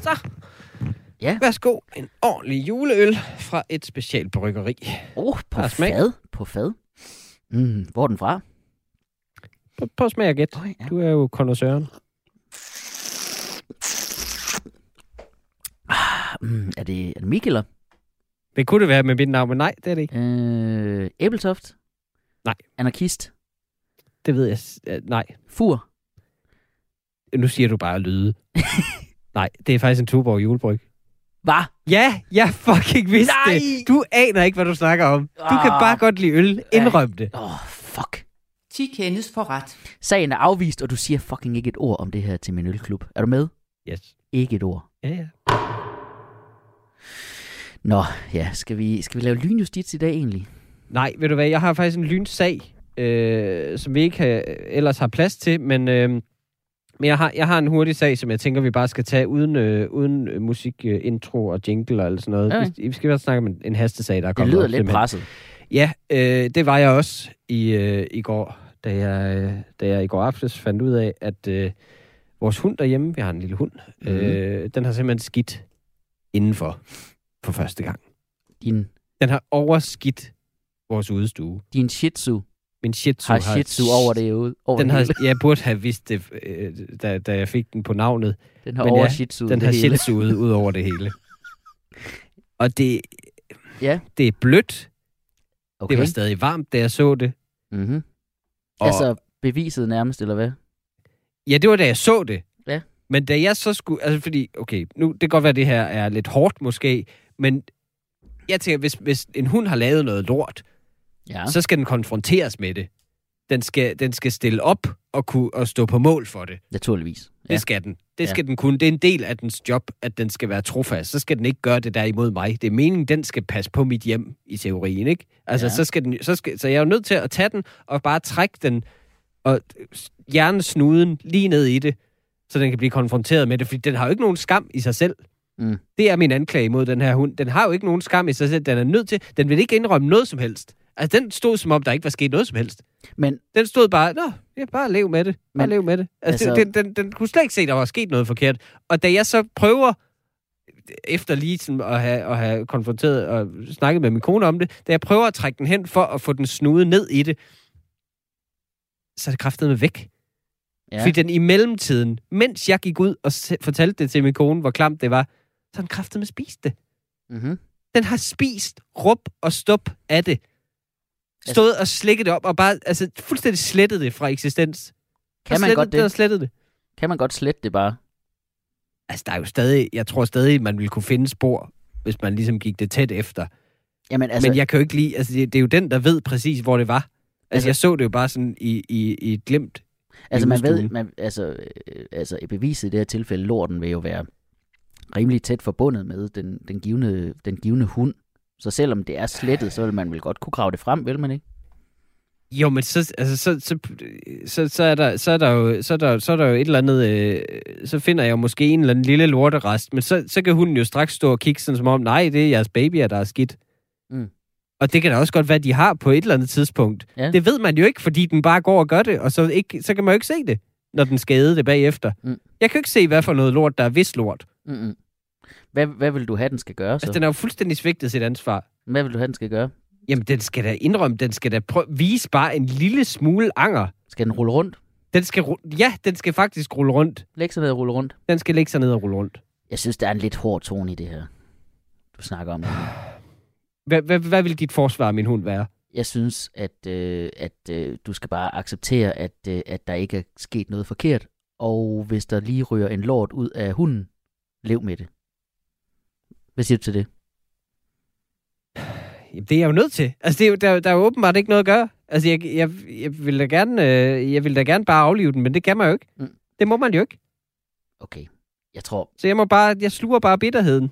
Så. Ja. Værsgo, en ordentlig juleøl fra et specielt bryggeri. Oh, på smag. fad. På fad. Mm, hvor er den fra? Prøv at smage og gæt. Okay, ja. Du er jo kondensøren. Mm, er, det, er det Mikkeler? Det kunne det være med mit navn, men nej, det er det ikke. Øh, Æbletoft? Nej. Anarkist? Det ved jeg. øh, Nej, Fur? nu siger du bare lyde. (laughs) nej, det er faktisk en Tuborg julebryg. Hvad? Ja, jeg fucking vidste Nej! det. Du aner ikke, hvad du snakker om. Du kan Ah. bare godt lide øl. Indrøm det. Åh, oh, fuck. 10 kendes for ret. Sagen er afvist, og du siger fucking ikke et ord om det her til min ølklub. Er du med? Yes. Ikke et ord. Ja, ja. Nå, ja, skal vi, skal vi lave lynjustits i dag egentlig? Nej, ved du hvad, jeg har faktisk en lynsag, øh, som vi ikke har, ellers har plads til, men, øh, men jeg, har, jeg har en hurtig sag, som jeg tænker, vi bare skal tage uden, øh, uden øh, musik, øh, intro og jingle eller sådan noget. Ja. Vi, vi skal bare snakke om en, en hastesag, der er Det kommet lyder op, lidt simpelthen. presset. Ja, øh, det var jeg også i, øh, i går, da jeg, øh, da jeg i går aftes fandt ud af, at øh, vores hund derhjemme, vi har en lille hund, øh, den har simpelthen skidt indenfor for første gang. Din, Den har overskidt vores udstue. din shih tzu Min shih tzu har shih tzu over det ude. Over Den har, jeg burde have vidst det, øh, da, da jeg fik den på navnet. Den har men over ja, shih tzu Den har shih tzuet ud over det hele. (laughs) Og det, Ja. det er blødt. Okay. Det var stadig varmt, da jeg så det. Mm-hmm. Og, Altså beviset nærmest, eller hvad? Ja, det var da jeg så det. Ja. Men da jeg så skulle... Altså, fordi... Okay, nu, det kan godt være, at det her er lidt hårdt måske, men jeg tænker, hvis, hvis en hund har lavet noget lort, Ja. så skal den konfronteres med det. Den skal, den skal stille op og, kunne, og stå på mål for det. Naturligvis. Det Ja. skal den. Det Ja. skal den kunne. Det er en del af dens job, at den skal være trofast. Så skal den ikke gøre det der imod mig. Det er meningen, den skal passe på mit hjem i teorien, ikke? Altså, Ja. så, skal den, så, skal, så jeg er jo nødt til at tage den og bare trække den og hjernesnuden lige ned i det, så den kan blive konfronteret med det, fordi den har jo ikke nogen skam i sig selv. Mm. Det er min anklage mod den her hund. Den har jo ikke nogen skam i sig selv. Den er nødt til... Den vil ikke indrømme noget som helst. Altså, den stod som om, der ikke var sket noget som helst. Men Den stod bare, nå, ja, bare lev med det. Bare Men, lev med det. Altså, altså- den, den, den kunne slet ikke se, at der var sket noget forkert. Og da jeg så prøver, efter lige sådan at have, at have konfronteret og snakket med min kone om det, da jeg prøver at trække den hen for at få den snude ned i det, så er det kraftedeme væk. ja. Fordi den i mellemtiden, mens jeg gik ud og fortalte det til min kone, hvor klamt det var, så har den kraftet med spist det. Mm-hmm. Den har spist rup og stup af det. Stået og slikket det op, og bare altså, fuldstændig slettet det fra eksistens. Kan man godt det? og det? slettet det. Kan man godt slette det bare? Altså, der er jo stadig, jeg tror stadig, man ville kunne finde spor, hvis man ligesom gik det tæt efter. Jamen, Altså, altså, Men jeg kan jo ikke lide, altså det, det er jo den, der ved præcis, hvor det var. Altså, Altså- jeg så det jo bare sådan i, i, i et glimt. altså man ved, man, altså, øh, altså beviset i det her tilfælde, lorten vil jo være rimelig tæt forbundet med den, den, givende, den givende hund. Så selvom det er slettet, så vil man vel godt kunne grave det frem, vil man ikke? Jo, men så, altså, så, så, så, så, er der, så, er der jo, så, er der, så er der jo et eller andet... Øh, så finder jeg jo måske en eller anden lille lorterest, men så, så kan hunden jo straks stå og kigge sådan som om, nej, det er jeres babyer, der er skidt. Mm. Og det kan da også godt være, at de har på et eller andet tidspunkt. Ja. Det ved man jo ikke, fordi den bare går og gør det, og så, ikke, så kan man jo ikke se det, når den skadede det bagefter. Mm. Jeg kan jo ikke se, hvad for noget lort, der er vist lort. Mm-mm. Hvad, hvad vil du have, den skal gøre så? Altså, den er jo fuldstændig svigtet sit ansvar. Hvad vil du have, den skal gøre? Jamen, den skal da indrømme, den skal da prøve, vise bare en lille smule anger. Skal den rulle rundt? Den skal, ja, den skal faktisk rulle rundt. Læg sig ned og rulle rundt? Den skal lægge sig ned og rulle rundt. Jeg synes, der er en lidt hård tone i det her, du snakker om. Hvad, hvad, hvad vil dit forsvar, min hund, være? Jeg synes, at, øh, at øh, du skal bare acceptere, at, øh, at der ikke er sket noget forkert. Og hvis der lige ryger en lort ud af hunden, lev med det. Hvad siger du til det? Jamen, det er jeg jo nødt til. Altså, det er jo, der, der er jo åbenbart ikke noget at gøre. Altså, jeg, jeg, jeg, vil da gerne, øh, jeg vil da gerne bare aflive den, men det kan man jo ikke. Mm. Det må man jo ikke. Okay, jeg tror, Så jeg må bare, jeg sluger bare bitterheden.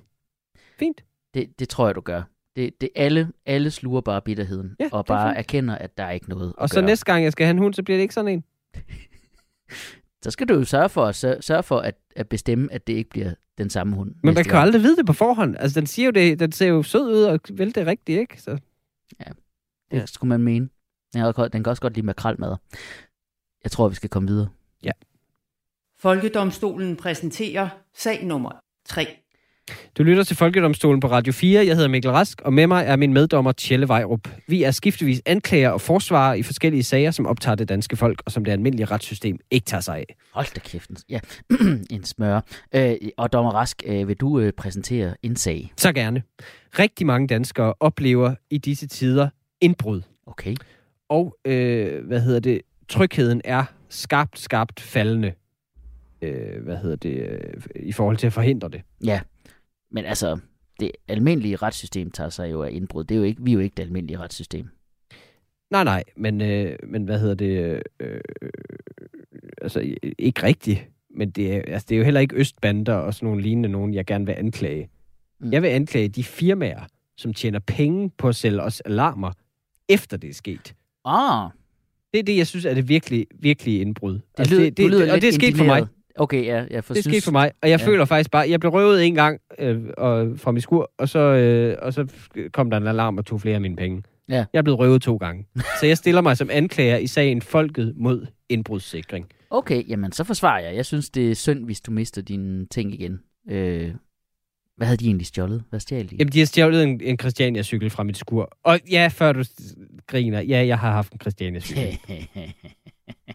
Fint. det, det tror jeg, du gør. Det, det alle, alle sluger bare bitterheden, Ja, og bare fint. erkender, at der er ikke noget Og så gøre. næste gang, jeg skal have en hund, så bliver det ikke sådan en. (laughs) så skal du jo sørge for, sørge for at, at bestemme, at det ikke bliver den samme hund. Men man kan jo aldrig vide det på forhånd. Altså, den siger jo det, den ser jo sød ud og vel det rigtigt, ikke? Så. Det skulle man mene. Den, er, den kan også godt lide makrelmad. Jeg tror, vi skal komme videre. Folkedomstolen præsenterer sag nummer 3. Du lytter til Folkedomstolen på Radio 4. Jeg hedder Mikkel Rask, og med mig er min meddommer Tjelle Vejrup. Vi er skiftevis anklager og forsvarer i forskellige sager, som optager det danske folk, og som det almindelige retssystem ikke tager sig af. Hold da kæft. Ja, (clears throat) en smør. Øh, og Dommer Rask, øh, vil du øh, præsentere en sag? Så gerne. Rigtig mange danskere oplever i disse tider indbrud. Okay. Og, øh, hvad hedder det, trygheden er skarpt, skarpt faldende. Øh, hvad hedder det, øh, i forhold til at forhindre det. Ja, men altså, det almindelige retssystem tager sig jo af indbrud. Det er jo ikke, vi er jo ikke det almindelige retssystem. Nej, nej, men, øh, men hvad hedder det, øh, altså ikke rigtigt. Men det er, altså, det er jo heller ikke østbander og sådan nogle lignende nogen, jeg gerne vil anklage. Mm. Jeg vil anklage de firmaer, som tjener penge på at sælge os alarmer, efter det er sket. Ah, Det er det, jeg synes er det virkelig, virkelig indbrud. det, Altså, lyder, det, det, lyder og det er sket for mig. Okay, ja, jeg for Det er synes, sket for mig, og jeg Ja. føler faktisk bare, jeg blev røvet en gang øh, og, fra mit skur, og så, øh, og så kom der en alarm og tog flere af mine penge. Ja. Jeg er blevet røvet to gange. så jeg stiller mig som anklager i sagen Folket mod indbrudssikring. Okay, jamen så forsvarer jeg. Jeg synes, det er synd, hvis du mister dine ting igen. Øh, hvad havde de egentlig stjålet? Hvad stjal de? Jamen, de har stjålet en, en Christiania-cykel fra mit skur. Og ja, før du griner, ja, jeg har haft en Christiania-cykel, (laughs)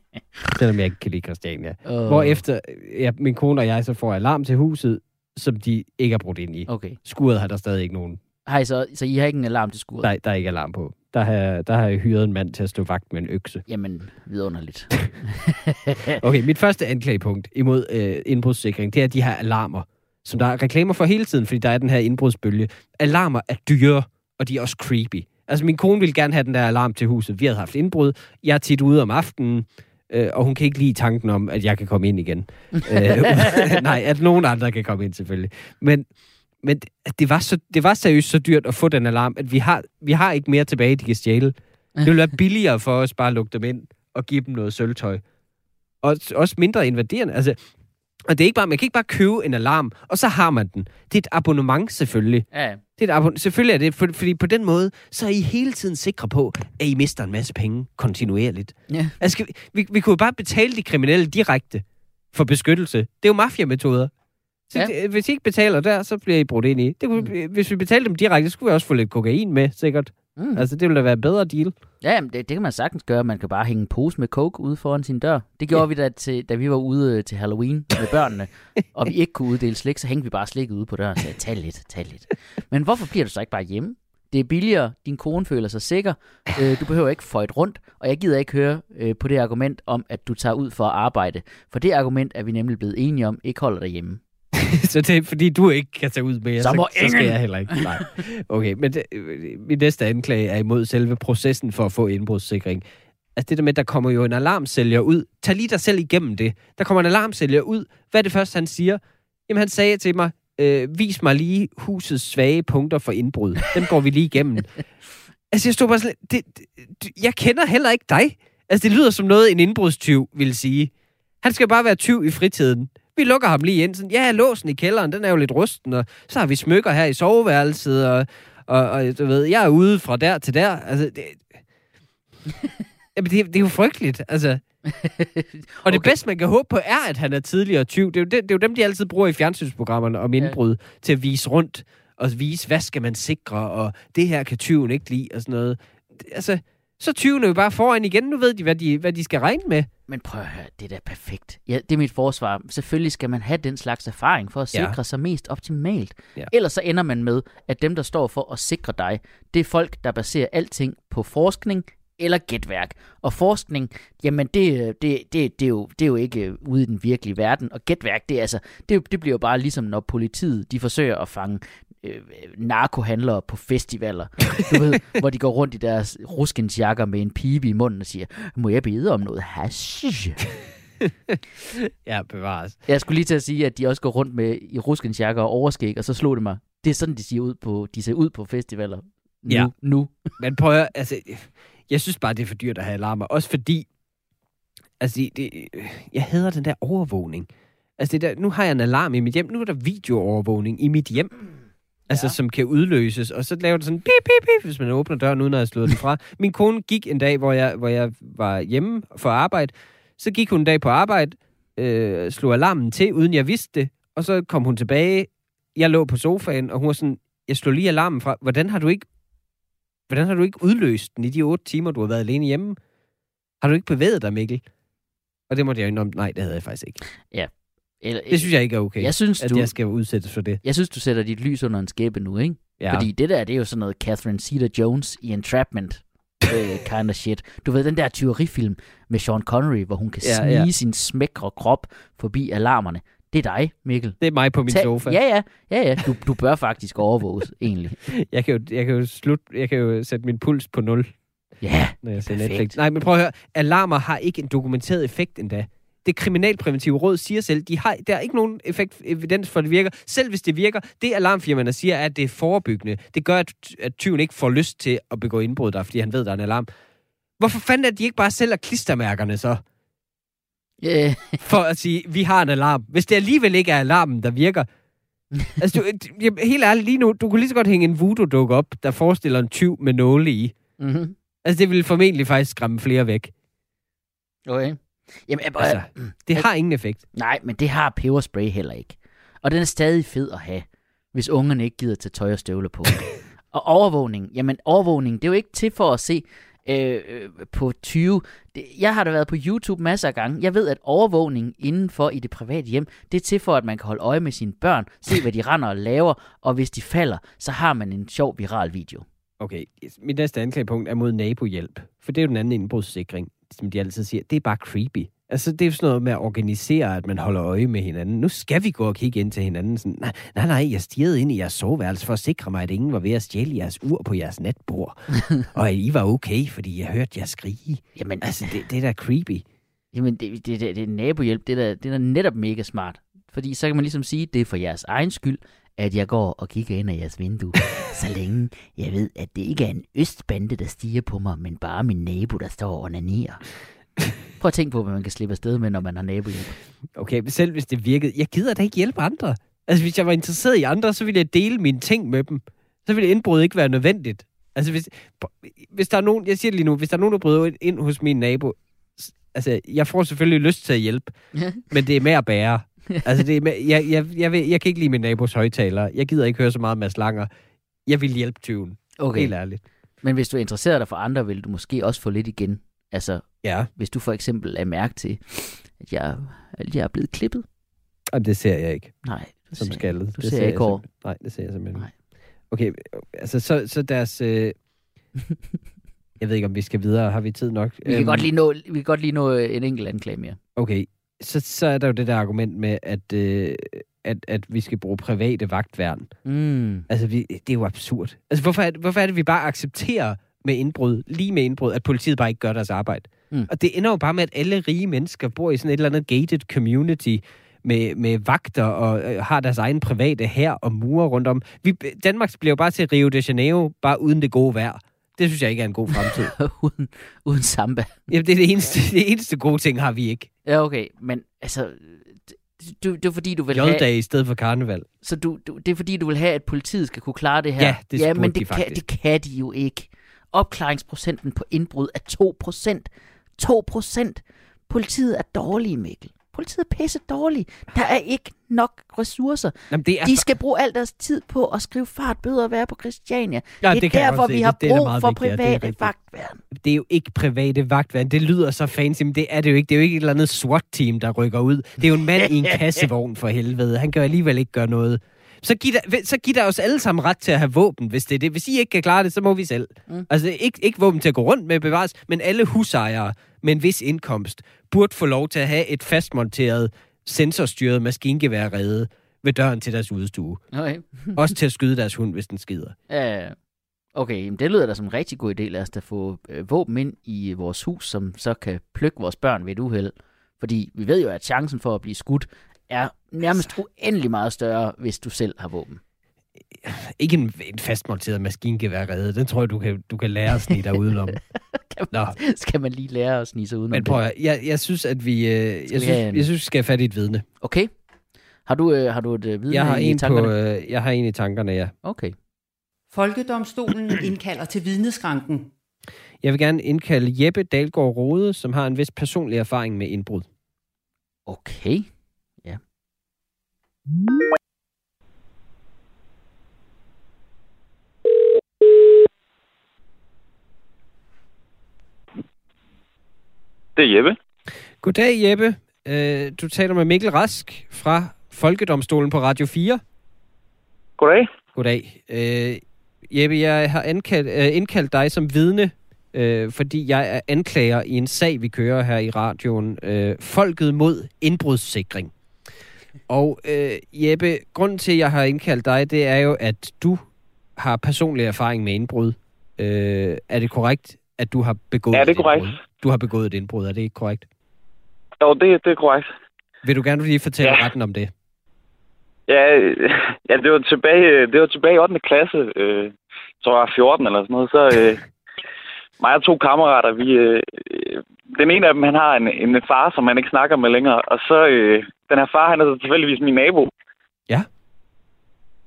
(laughs) selvom jeg ikke kan lide Christiania. oh. Hvor efter ja, min kone og jeg så får alarm til huset, som de ikke har brugt ind i. Okay. Skuret har der stadig ikke nogen. I så, så I har ikke en alarm til skuret? Der, der er ikke alarm på. Der har, der har jeg hyret en mand til at stå vagt med en økse. Jamen, vidunderligt. (laughs) Okay, mit første anklagepunkt imod øh, indbrudssikring, det er de her alarmer, som der er reklamer for hele tiden, fordi der er den her indbrudsbølge. Alarmer er dyre, og de er også creepy. Altså, min kone ville gerne have den der alarm til huset. Vi havde haft indbrud. Jeg er tit ude om aftenen, øh, og hun kan ikke lide tanken om, at jeg kan komme ind igen. (laughs) øh, (laughs) nej, at nogen andre kan komme ind, selvfølgelig. Men, men det, var så, det var seriøst så dyrt at få den alarm, at vi har, vi har ikke mere tilbage, de kan stjæle. Det ville være (laughs) billigere for os bare at lukke dem ind og give dem noget sølvtøj. Og også mindre invaderende. Altså, og det er ikke bare, man kan ikke bare købe en alarm, og så har man den. Det er et abonnement selvfølgelig. ja, Det er et selvfølgelig er det, for, fordi på den måde, så er I hele tiden sikre på, at I mister en masse penge kontinuerligt. ja. Altså, vi, vi, vi kunne jo bare betale de kriminelle direkte for beskyttelse. Det er jo mafiametoder. Så Ja. ja. Hvis I ikke betaler der, så bliver I brudt ind i. Det kunne, mm. Hvis vi betalte dem direkte, så skulle vi også få lidt kokain med, sikkert. Mm. Altså, det ville da være bedre deal. Ja, jamen, det, det kan man sagtens gøre. Man kan bare hænge en pose med coke ude foran sin dør. Det gjorde Ja. vi da, til, da vi var ude øh, til Halloween med børnene, (laughs) og vi ikke kunne uddele slik, så hængte vi bare slikket ude på døren og sagde, tag lidt, tag lidt. Men hvorfor bliver du så ikke bare hjemme? Det er billigere, din kone føler sig sikker, øh, du behøver ikke føjt rundt, og jeg gider ikke høre øh, på det argument om, at du tager ud for at arbejde. For det argument er vi nemlig blevet enige om, ikke holder dig hjemme. (laughs) så det er, fordi du ikke kan tage ud mere, Så må så, så skal jeg heller ikke. Nej. Okay, men det, øh, min næste anklage er imod selve processen for at få indbrudssikring. Altså det der med, at der kommer jo en alarmsælger ud. Tag lige dig selv igennem det. Der kommer en alarmsælger ud. Hvad er det første, han siger? Jamen han sagde til mig, øh, vis mig lige husets svage punkter for indbrud. Dem går vi lige igennem. (laughs) altså jeg stod bare sådan, det, det, jeg kender heller ikke dig. Altså det lyder som noget, en indbrudstyv vil sige. Han skal bare være tyv i fritiden. Vi lukker ham lige ind. Sådan, ja, låsen i kælderen, den er jo lidt rusten, og så har vi smykker her i soveværelset, og, og, og du ved, jeg er ude fra der til der. Altså, det, (laughs) Jamen, det, det er jo frygteligt, altså. Og det Okay. bedste, man kan håbe på, er, at han er tidligere tyv. Det er jo, det, det er jo dem, de altid bruger i fjernsynsprogrammerne om indbrud, ja. til at vise rundt, og vise, hvad skal man sikre, og det her kan tyven ikke lide, og sådan noget. Altså, så er jo bare foran igen. Nu ved de, hvad de, hvad de skal regne med. Men prøv at høre, det er da perfekt. Ja, det er mit forsvar. Selvfølgelig skal man have den slags erfaring for at Ja. sikre sig mest optimalt. Ja. Ellers så ender man med, at dem, der står for at sikre dig, det er folk, der baserer alting på forskning eller gætværk. Og forskning, jamen det, det, det, det, er, jo, det er jo ikke ude i den virkelige verden. Og gætværk, det, er altså, det, det bliver jo bare ligesom, når politiet de forsøger at fange øh, narkohandlere på festivaler. Du ved, (laughs) hvor de går rundt i deres ruskensjakker med en pibe i munden og siger, må jeg bede om noget hash? (laughs) Ja, bevares. Jeg skulle lige til at sige, at de også går rundt med i ruskensjakker og overskæg, og så slog det mig. Det er sådan, de ser ud på, de ser ud på festivaler. Nu, Ja. nu. Men prøv at, altså, jeg synes bare, det er for dyrt at have alarmer. Også fordi, altså, det, det, jeg hader den der overvågning. Altså, det der, nu har jeg en alarm i mit hjem. Nu er der videoovervågning i mit hjem. Altså, Ja. som kan udløses. Og så laver det sådan pip, pip, pip, hvis man åbner døren, uden at have slået den fra. (laughs) Min kone gik en dag, hvor jeg, hvor jeg var hjemme for arbejde. Så gik hun en dag på arbejde, øh, slog alarmen til, uden jeg vidste det. Og så kom hun tilbage. Jeg lå på sofaen, og hun var sådan, jeg slog lige alarmen fra. Hvordan har du ikke Hvordan har du ikke udløst den i de otte timer, du har været alene hjemme? Har du ikke bevæget dig, Mikkel? Og det måtte jeg indrømme, nej, det havde jeg faktisk ikke. Eller, Det synes jeg ikke er okay, jeg synes, at du, jeg skal udsættes for det. jeg synes, du sætter dit lys under en skæbe nu, ikke? Ja. Fordi det der, det er jo sådan noget Catherine Zeta-Jones i Entrapment øh, (laughs) kind of shit. Du ved, den der tyverifilm med Sean Connery, hvor hun kan Ja, snige ja. sin smækre krop forbi alarmerne. Det er dig, Mikkel. Det er mig på min Tag- sofa. Ja, ja, ja, ja. Du, du bør faktisk overvåges, (laughs) egentlig. Jeg, kan jo, jeg, kan jo slut, jeg kan jo sætte min puls på 0, Ja, når jeg ser. Netflix. Nej, men prøv at høre. Alarmer har ikke en dokumenteret effekt endda. Det kriminalpræventive råd siger selv, de har, der er ikke nogen effekt, evidens for, at det virker. Selv hvis det virker, det alarmfirmaerne siger, er, at det er forebyggende. Det gør, at, at tyven ikke får lyst til at begå indbrud der, fordi han ved, der er en alarm. Hvorfor fanden er de ikke bare sælger klistermærkerne så? øh, (laughs) for at sige, vi har en alarm. Hvis det alligevel ikke er alarmen, der virker. altså, du, helt ærligt, lige nu, du kunne lige så godt hænge en voodoo-dukke op, der forestiller en tyv med nåle i. mm-hmm. Altså, det ville formentlig faktisk skræmme flere væk. Okay. Jamen, jeg, Altså, (clears throat) det har ingen effekt. Nej, men det har peberspray heller ikke. Og den er stadig fed at have, hvis ungerne ikke gider tage tøj og støvler på. (laughs) og overvågning, jamen overvågning, det er jo ikke til for at se øh, øh, på 20. Det, jeg har da været på YouTube masser af gange. Jeg ved, at overvågning indenfor i det private hjem, det er til for, at man kan holde øje med sine børn, se hvad de render og laver, og hvis de falder, så har man en sjov viral video. Okay, mit næste anklagepunkt er mod nabohjælp. For det er jo den anden indbrudssikring, som de altid siger. Det er bare creepy. Altså, det er jo sådan noget med at organisere, at man holder øje med hinanden. Nu skal vi gå og kigge ind til hinanden. Sådan, nej, nej, nej, jeg stirrede ind i jeres soveværelse for at sikre mig, at ingen var ved at stjæle jeres ur på jeres natbord. (laughs) og at I var okay, fordi jeg hørte jer skrige. Jamen, Altså, det, det er da creepy. Jamen, det, det, det, det er nabohjælp, det er, da, det er da netop mega smart. Fordi så kan man ligesom sige, det er for jeres egen skyld, at jeg går og kigger ind ad jeres vindue. (laughs) så længe jeg ved, at det ikke er en østbande, der stiger på mig, men bare min nabo, der står og onanerer. Prøv at tænke på, hvad man kan slippe afsted med, når man har nabohjælp. Okay, men selv hvis det virkede, jeg gider da ikke hjælpe andre. Altså, hvis jeg var interesseret i andre, så ville jeg dele mine ting med dem. Så ville indbrud ikke være nødvendigt. Altså, hvis, hvis der er nogen, jeg siger det lige nu, hvis der er nogen, der bryder ind hos min nabo, altså, jeg får selvfølgelig lyst til at hjælpe, (laughs) men det er med at bære. (laughs) Altså, det med, jeg, jeg, jeg, vil, jeg kan ikke lide min nabos højtaler. Jeg gider ikke høre så meget Mads Langer. Jeg vil hjælpe tyven. Okay. Helt ærligt. Men hvis du interesserer dig for andre, vil du måske også få lidt igen. Altså, Ja, hvis du for eksempel er mærke til, at jeg, at jeg er blevet klippet. Jamen, det ser jeg ikke Nej, som ser, skaldet. du det ser ikke over. Nej, det ser jeg simpelthen Nej. Okay, altså så, så deres... Øh... (laughs) jeg ved ikke, om vi skal videre. Har vi tid nok? Vi kan, Øhm, godt lige nå, vi kan godt lige nå øh, en enkelt anklage mere. Okay, så, så er der jo det der argument med, at, øh, at, at vi skal bruge private vagtværn. Mm. Altså, vi, det er jo absurd. Altså, hvorfor er, det, hvorfor er det, vi bare accepterer med indbrud, lige med indbrud, at politiet bare ikke gør deres arbejde? Mm. Og det ender jo bare med, at alle rige mennesker bor i sådan et eller andet gated community med, med vagter og øh, har deres egen private her og mure rundt om. Vi, Danmark bliver jo bare til Rio de Janeiro, bare uden det gode vejr. Det synes jeg ikke er en god fremtid. (laughs) uden, uden samba. Jamen, det er det eneste, (laughs) det eneste gode ting, har vi ikke. Ja, okay. Men altså, det, det, det er fordi, du vil have... J-dag i stedet for karneval. Så du, du, det er fordi, du vil have, at politiet skal kunne klare det her? Ja, det ja men de det kan, faktisk. det kan de jo ikke. Opklaringsprocenten på indbrud er 2 procent. 2 procent. Politiet er dårlige, Mikkel. Politiet er pisse dårlige. Der er ikke nok ressourcer. Jamen, det er De skal bruge al deres tid på at skrive fartbøder og være på Christiania. Ja, det er det jeg derfor, vi har Det- det er da brug meget for vigtigt, det er private rigtigt. vagtværn. det er jo ikke private vagtværn. Det lyder så fancy, men det er det jo ikke. Det er jo ikke et eller andet SWAT-team, der rykker ud. Det er jo en mand i en (laughs) kassevogn for helvede. Han kan alligevel ikke gøre noget. Så giv, der, så giv der os alle sammen ret til at have våben, hvis det er det. Hvis I ikke kan klare det, så må vi selv. Mm. Altså ikke, ikke våben til at gå rundt med bevares, men alle husejere med en vis indkomst burde få lov til at have et fastmonteret, sensorstyret maskingevær redde ved døren til deres udstue. Okay. (laughs) Også til at skyde deres hund, hvis den skider. Ja, okay, jamen det lyder da som en rigtig god idé. Lad os da få øh, våben ind i vores hus, som så kan plukke vores børn ved et uheld. Fordi vi ved jo, at chancen for at blive skudt er nærmest uendelig meget større, hvis du selv har våben. Ikke en, en fastmonteret maskingevær redde. Den tror jeg, du kan, du kan lære at snige dig udenom. (laughs) Nå, Skal man lige lære at snige sig udenom men prøv at, jeg, jeg synes, at vi, øh, jeg, vi synes, en- jeg synes, vi skal have fat i et vidne. Okay. Har du, øh, har du et øh, vidne Jeg har, i en tankerne? på, øh, jeg har en i tankerne, ja. Okay. Folkedomstolen (clears throat) indkalder til vidneskranken. Jeg vil gerne indkalde Jeppe Dalgaard Rode, som har en vis personlig erfaring med indbrud. Okay. Ja. Det er Jeppe. Goddag, Jeppe. Øh, du taler med Mikkel Rask fra Folkedomstolen på Radio 4. Goddag. Goddag. Øh, Jeppe, jeg har ankaldt, øh, indkaldt dig som vidne, øh, fordi jeg er anklager i en sag, vi kører her i radioen. Øh, Folket mod indbrudssikring. Og øh, Jeppe, grunden til, at jeg har indkaldt dig, det er jo, at du har personlig erfaring med indbrud. Øh, er det korrekt, at du har begået Ja, det er korrekt. Du har begået et indbrud, er det ikke korrekt? Jo, det, det er korrekt. Vil du gerne lige fortælle Ja. retten om det? Ja, (laughs) ja det, var tilbage, det var tilbage i 8. klasse. Øh, så var jeg 14 eller sådan noget. Så øh, (laughs) mig og to kammerater, vi, øh, øh, den ene af dem, han har en, en far, som han ikke snakker med længere. Og så, øh, den her far, han er så tilfældigvis min nabo. Ja.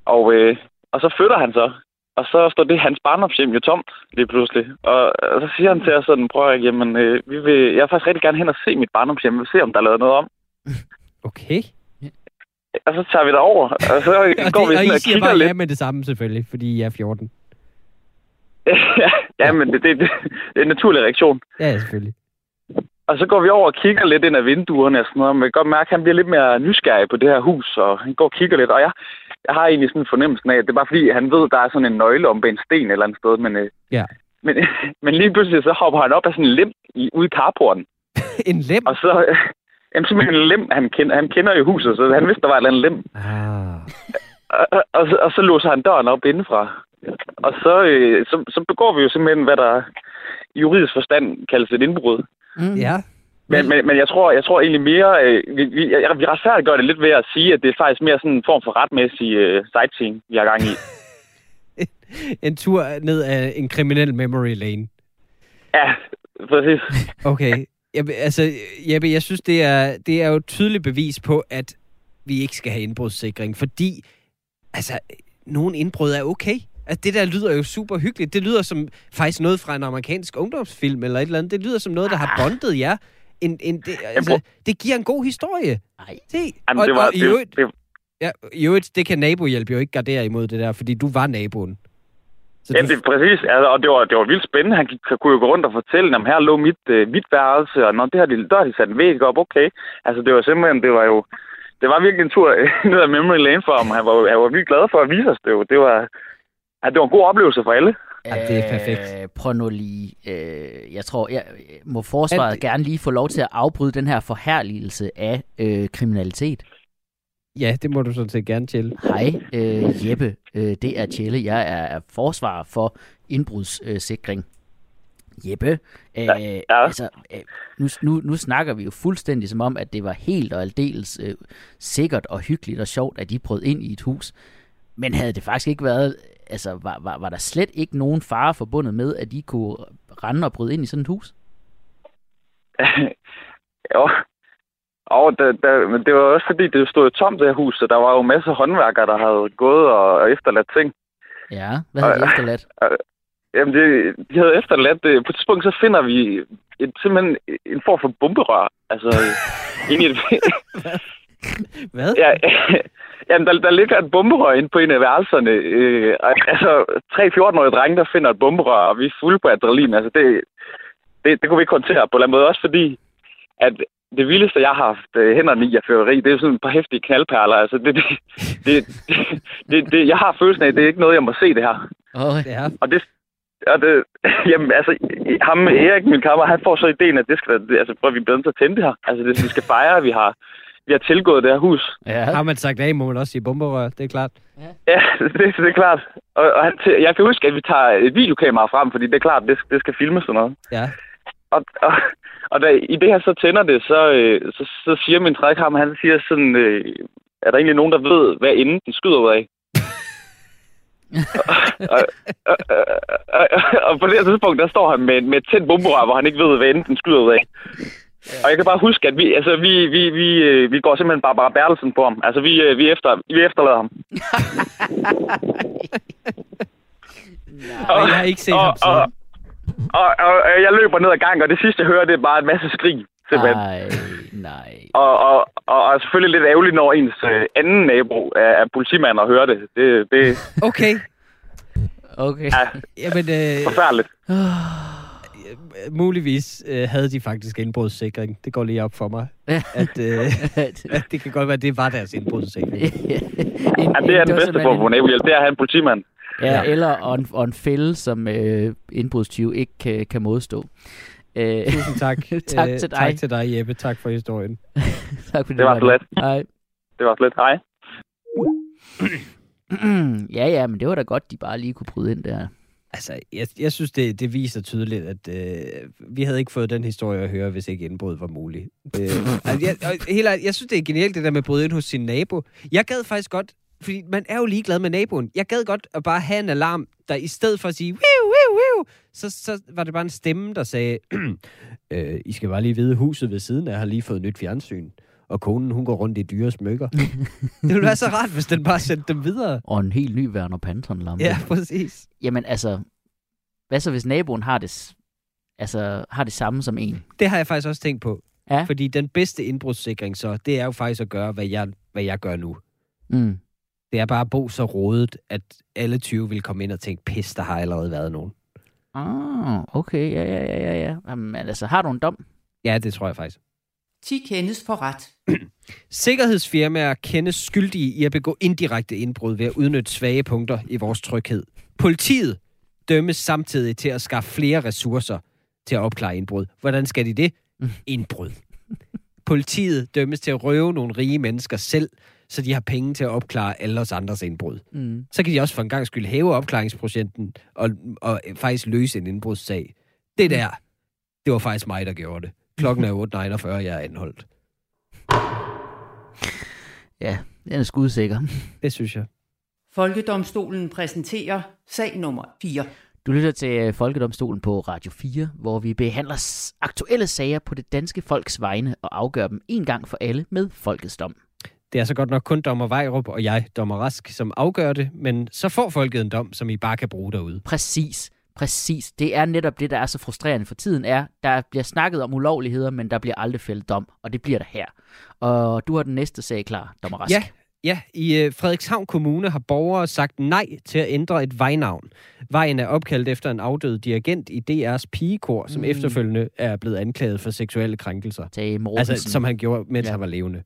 Og, øh, og så flytter han så. Og så står det hans barndomshjem jo tomt lige pludselig. Og, og så siger han til os sådan, prøv at, jamen, øh, vi vil, jeg vil faktisk rigtig gerne hen og se mit barndomshjem. Vi vil se, om der er lavet noget om. Okay. Og så tager vi derover, og så (laughs) Og, går det, vi og sådan og siger kigger bare lidt. ja med det samme selvfølgelig, fordi I er 14. ja, (laughs) ja, men det, det, det, det er en naturlig reaktion. Ja, ja, selvfølgelig. Og så går vi over og kigger lidt ind ad vinduerne og sådan noget. Man kan godt mærke, at han bliver lidt mere nysgerrig på det her hus, og han går og kigger lidt. Og jeg, jeg har egentlig sådan en fornemmelse af, at det er bare fordi, han ved, at der er sådan en nøgle om en sten et eller andet sted. Men, øh, Ja. men, (laughs) men lige pludselig så hopper han op af sådan en lem i, ude i carporten. (laughs) en lem? Og så... Øh, (laughs) jamen simpelthen en lem, han kender, han kender jo huset, så han vidste, der var et eller andet lem. Ah. Og, og, og, så, og så låser han døren op indenfra. Og så, øh, så, så begår vi jo simpelthen, hvad der i juridisk forstand kaldes et indbrud. Mm. Ja. Men, men, men jeg, tror, jeg tror egentlig mere, øh, vi, vi, vi retfærdiggør det lidt ved at sige, at det er faktisk mere sådan en form for retmæssig øh, sightseeing, vi har gang i. (laughs) En tur ned af en kriminel memory lane. Ja, præcis. Okay. Jeg, altså, Jeppe, jeg synes, det er, det er jo et tydeligt bevis på, at vi ikke skal have indbrudssikring, fordi altså, nogle indbrud er okay. Altså, det der lyder jo super hyggeligt. Det lyder som faktisk noget fra en amerikansk ungdomsfilm eller et eller andet. Det lyder som noget, der har bondet jer. En, en, det, altså, det giver en god historie. Nej. Se. Jamen, og, det var, og, i det, øvrigt, det, ja, i øvrigt, det kan nabohjælp jo ikke gardere imod det der, fordi du var naboen. Så Ja, du, det er præcis. Altså, og det var, det var vildt spændende. Han gik, kunne jo gå rundt og fortælle, at her lå mit, øh, mit værelse, og når det har de, der har de sat en væg op, okay. Altså, det var simpelthen, det var jo, det var virkelig en tur (laughs) ned ad memory lane for ham. Han var, han var virkelig glad for at vise os det. Jo. Det var, ja, det var en god oplevelse for alle. Ja, det er perfekt. Øh, prøv nu lige. Øh, jeg tror, jeg må forsvaret Alt- gerne lige få lov til at afbryde den her forherligelse af øh, kriminalitet. ja, det må du sådan set gerne til. Hej, øh, Jeppe. Øh, det er Tjelle. Jeg er, er forsvarer for indbrudssikring. Jeppe, øh, ja, ja. altså, øh, nu, nu, nu snakker vi jo fuldstændig som om, at det var helt og aldeles øh, sikkert og hyggeligt og sjovt, at de brød ind i et hus. Men havde det faktisk ikke været, altså var, var, var der slet ikke nogen fare forbundet med, at de kunne rende og bryde ind i sådan et hus? (laughs) jo. Og der, der, men det var også fordi, det stod jo tomt, det her hus, så der var jo masser af håndværkere, der havde gået og, og efterladt ting. Ja, hvad havde de Øh, efterladt? (laughs) Jamen, det, de havde efterladt det. På et tidspunkt, så finder vi et, simpelthen en form for bomberør. Altså, (laughs) ind i et... (laughs) Hvad? ja, (laughs) jamen, der, der ligger et bomberør inde på en af værelserne. Øh, altså, tre 14-årige drenge, der finder et bomberør, og vi er fulde på adrenalin. Altså, det, det, det kunne vi ikke håndtere på en måde. Også fordi, at det vildeste, jeg har haft øh, hænderne i af føreri, det er jo sådan et par hæftige knaldperler. Altså, det, det, det, det, (laughs) det, det, jeg har følelsen af, at det er ikke noget, jeg må se det her. Oh, Ja, Og det, og det, jamen, altså, ham, Erik, min kammer, han får så ideen, at det skal altså, prøv, vi bliver nødt til at tænde det her. Altså, det, vi skal fejre, at vi har, vi har tilgået det her hus. ja. har man sagt af, må man også sige bomberør, det er klart. Ja, (laughs) det, det er klart. Og, og han, jeg kan huske, at vi tager et videokamera frem, fordi det er klart, det, det skal filmes sådan noget. Ja. Og, og, og da i det her så tænder det, så, øh, så, så siger min trækhammer, han siger sådan, øh, er der egentlig nogen, der ved, hvad enden den skyder ud af? (laughs) og, og, og, og, og, på det her tidspunkt, der står han med, med et tændt bomberør, hvor han ikke ved, hvad enden den skyder ud af. Og jeg kan bare huske, at vi, altså, vi, vi, vi, øh, vi går simpelthen bare bare Bertelsen på ham. Altså, vi, øh, vi, efter, vi efterlader ham. Og jeg har ikke set og, ham og, siden. og, og, og, jeg løber ned ad gangen, og det sidste, jeg hører, det er bare en masse skrig. Simpelthen. Nej, nej. Og, og, og, og selvfølgelig lidt ærgerligt, når ens øh, anden nabo er, er politimand og hører det. Det, det Okay, Okay. ja, jamen øh, forfærdeligt. Muligvis øh, havde de faktisk indbrudssikring. Det går lige op for mig, at, øh, (laughs) at det kan godt være, at det var deres indbrudssikring. en, Ja, det er den bedste form for nabohjælp, det er at have en politimand. Ja, Ja. eller og en, og en fælde, som øh, indbrudstyv ikke kan, kan modstå. Øh, Tusind tak. (laughs) Tak Øh, til dig. Tak til dig, Jeppe. Tak for historien. (laughs) tak fordi Det var du så med. let. Hej. Det var slet. Hej. (clears throat) ja, ja, men det var da godt, de bare lige kunne bryde ind der. Altså, jeg, jeg synes, det, det viser tydeligt, at øh, vi havde ikke fået den historie at høre, hvis ikke indbrud var muligt. Øh, (laughs) altså, jeg, og helt, jeg synes, det er genialt, det der med at bryde ind hos sin nabo. Jeg gad faktisk godt, fordi man er jo ligeglad med naboen. Jeg gad godt at bare have en alarm, der i stedet for at sige, wiu, wiu, wiu, så, så var det bare en stemme, der sagde, (clears throat) øh, I skal bare lige vide, huset ved siden af har lige fået nyt fjernsyn. Og konen, hun går rundt i dyre smykker. (laughs) det ville være så rart, hvis den bare sendte dem videre. Og en helt ny Werner Panton-lampe. Ja, præcis. Jamen altså, hvad så hvis naboen har det, altså, har det samme som en? Det har jeg faktisk også tænkt på. Ja. Fordi den bedste indbrudssikring så, det er jo faktisk at gøre, hvad jeg, hvad jeg gør nu. Mm. Det er bare at bo så rodet, at alle 20 vil komme ind og tænke, pis, der har allerede været nogen. Ah, okay, ja, ja, ja, ja, ja. Jamen, altså, har du en dom? Ja, det tror jeg faktisk. 10 kendes for ret. (clears throat) Sikkerhedsfirmaer kendes skyldige i at begå indirekte indbrud ved at udnytte svage punkter i vores tryghed. Politiet dømmes samtidig til at skaffe flere ressourcer til at opklare indbrud. Hvordan skal de det? (laughs) Indbrud. Politiet dømmes til at røve nogle rige mennesker selv, så de har penge til at opklare alle os andres indbrud. Mm. Så kan de også for en gang skyld hæve opklaringsprocenten og, og faktisk løse en indbrudssag. Det der, det var faktisk mig, der gjorde det. Klokken er 8.49, jeg er anholdt. Ja, den er skudsikker. Det synes jeg. Folkedomstolen præsenterer sag nummer 4. Du lytter til øh, Folkedomstolen på Radio 4, hvor vi behandler aktuelle sager på det danske folks vegne og afgør dem en gang for alle med folkets dom. Det er så godt nok kun dommer Vejrup og jeg, dommer Rask, som afgør det, men så får folket en dom, som I bare kan bruge derude. Præcis, præcis. Det er netop det, der er så frustrerende for tiden, er, der bliver snakket om ulovligheder, men der bliver aldrig fældet dom, og det bliver der her. Og du har den næste sag klar, dommer Rask. Ja, Ja, i øh, Frederikshavn Kommune har borgere sagt nej til at ændre et vejnavn. Vejen er opkaldt efter en afdød dirigent i DR's pigekor, som Mm. efterfølgende er blevet anklaget for seksuelle krænkelser. Tage Mortensen. Altså, som han gjorde, mens ja. han var levende.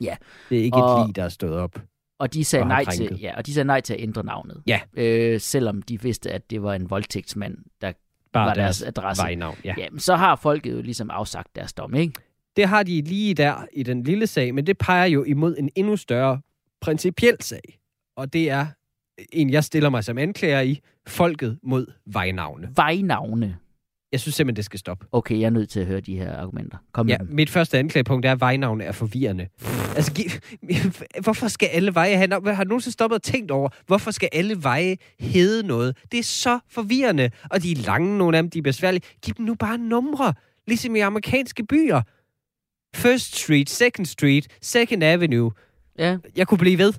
Ja. Det er ikke Og- et lig, der er stået op. Og de sagde, og nej til, ja, og de sagde nej til at ændre navnet. Ja. Øh, selvom de vidste, at det var en voldtægtsmand, der Bare var deres deres adresse. vejnavn. Ja. Ja, men så har folket jo ligesom afsagt deres dom, ikke? Det har de lige der i den lille sag, men det peger jo imod en endnu større principiel sag. Og det er en, jeg stiller mig som anklager i, folket mod vejnavne. Vejnavne. Jeg synes simpelthen, det skal stoppe. Okay, jeg er nødt til at høre de her argumenter. Kom med Ja, dem. mit første anklagepunkt er, at vejnavne er forvirrende. Altså, (laughs) hvorfor skal alle veje have navn? Har du nogensinde stoppet og tænkt over, hvorfor skal alle veje hedde noget? Det er så forvirrende, og de er lange, nogle af dem, de er besværlige. Giv dem nu bare numre, ligesom i amerikanske byer. First Street, Second Street, Second Avenue. Ja, Jeg kunne blive ved.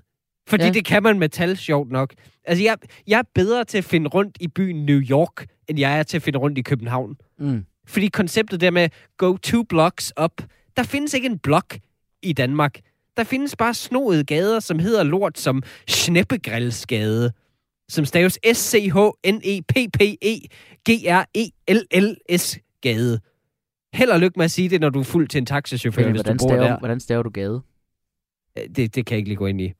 Fordi ja. det kan man med tal, sjovt nok. Altså, jeg, jeg er bedre til at finde rundt i byen New York, end jeg er til at finde rundt i København. mm. Fordi konceptet der med go two blocks up, der findes ikke en blok i Danmark. Der findes bare snoede gader, som hedder lort som Sneppegrillsgade, som staves E S-C-H-N-E-P-P-E-G-R-E-L-L-S gade. Held og lykke med at sige det, når du er fuld til en taxachauffør, Benny, hvis du bor staver, der. hvordan staver du gade? Det, det kan jeg ikke lige gå ind i. (laughs)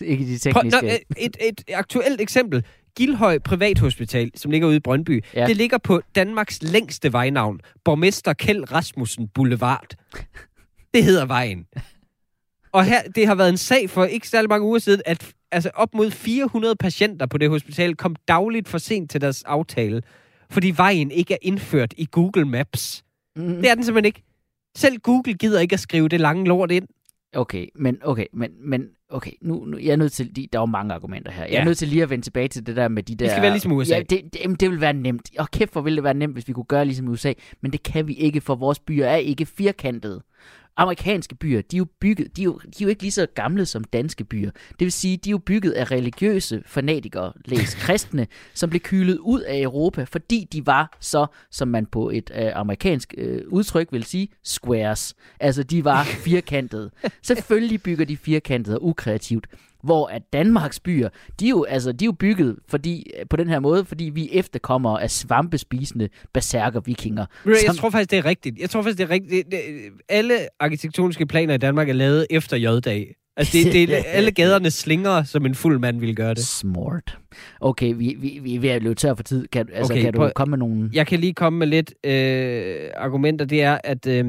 ikke de Prøv, tekniske. nå, et, et aktuelt eksempel. Gildhøj Privathospital, som ligger ude i Brøndby. Ja. Det ligger på Danmarks længste vejnavn. Borgmester Kjeld Rasmussen Boulevard. Det hedder vejen. Og her, det har været en sag for ikke særlig mange uger siden, at altså, op mod 400 patienter på det hospital kom dagligt for sent til deres aftale, fordi vejen ikke er indført i Google Maps. Mm. Det er den simpelthen ikke. Selv Google gider ikke at skrive det lange lort ind. Okay, men okay, men, men okay, nu, nu jeg er nødt til, de, der er jo mange argumenter her. Jeg er Ja. nødt til lige at vende tilbage til det der med de der... skal være ligesom USA. Ja, det, det, jamen, det vil være nemt. Og kæft, hvor ville det være nemt, hvis vi kunne gøre ligesom USA. Men det kan vi ikke, for vores byer er ikke firkantede. Amerikanske byer, de er, jo bygget, de, er jo, de er jo ikke lige så gamle som danske byer. Det vil sige, de er jo bygget af religiøse fanatikere, læs (laughs) kristne, som blev kylet ud af Europa, fordi de var så, som man på et øh, amerikansk øh, udtryk vil sige, squares. Altså, de var (laughs) firkantede. Selvfølgelig bygger de firkantede og ukreativt. Hvor at Danmarks byer, de er jo, altså, de er jo bygget fordi, på den her måde, fordi vi efterkommer af svampespisende berserker-vikinger. Jeg Som- tror faktisk, det er rigtigt. Jeg tror faktisk, det er rigtigt. Det, det, alle arkitektoniske planer i Danmark er lavet efter J-dag. Altså, det, det, (laughs) alle gaderne slinger, som en fuld mand ville gøre det. Smart. Okay, vi, vi, vi er ved at løbe tør for tid. Kan, altså, Okay, kan du prøv- komme med nogle... Jeg kan lige komme med lidt øh, argumenter. Det er, at... Øh,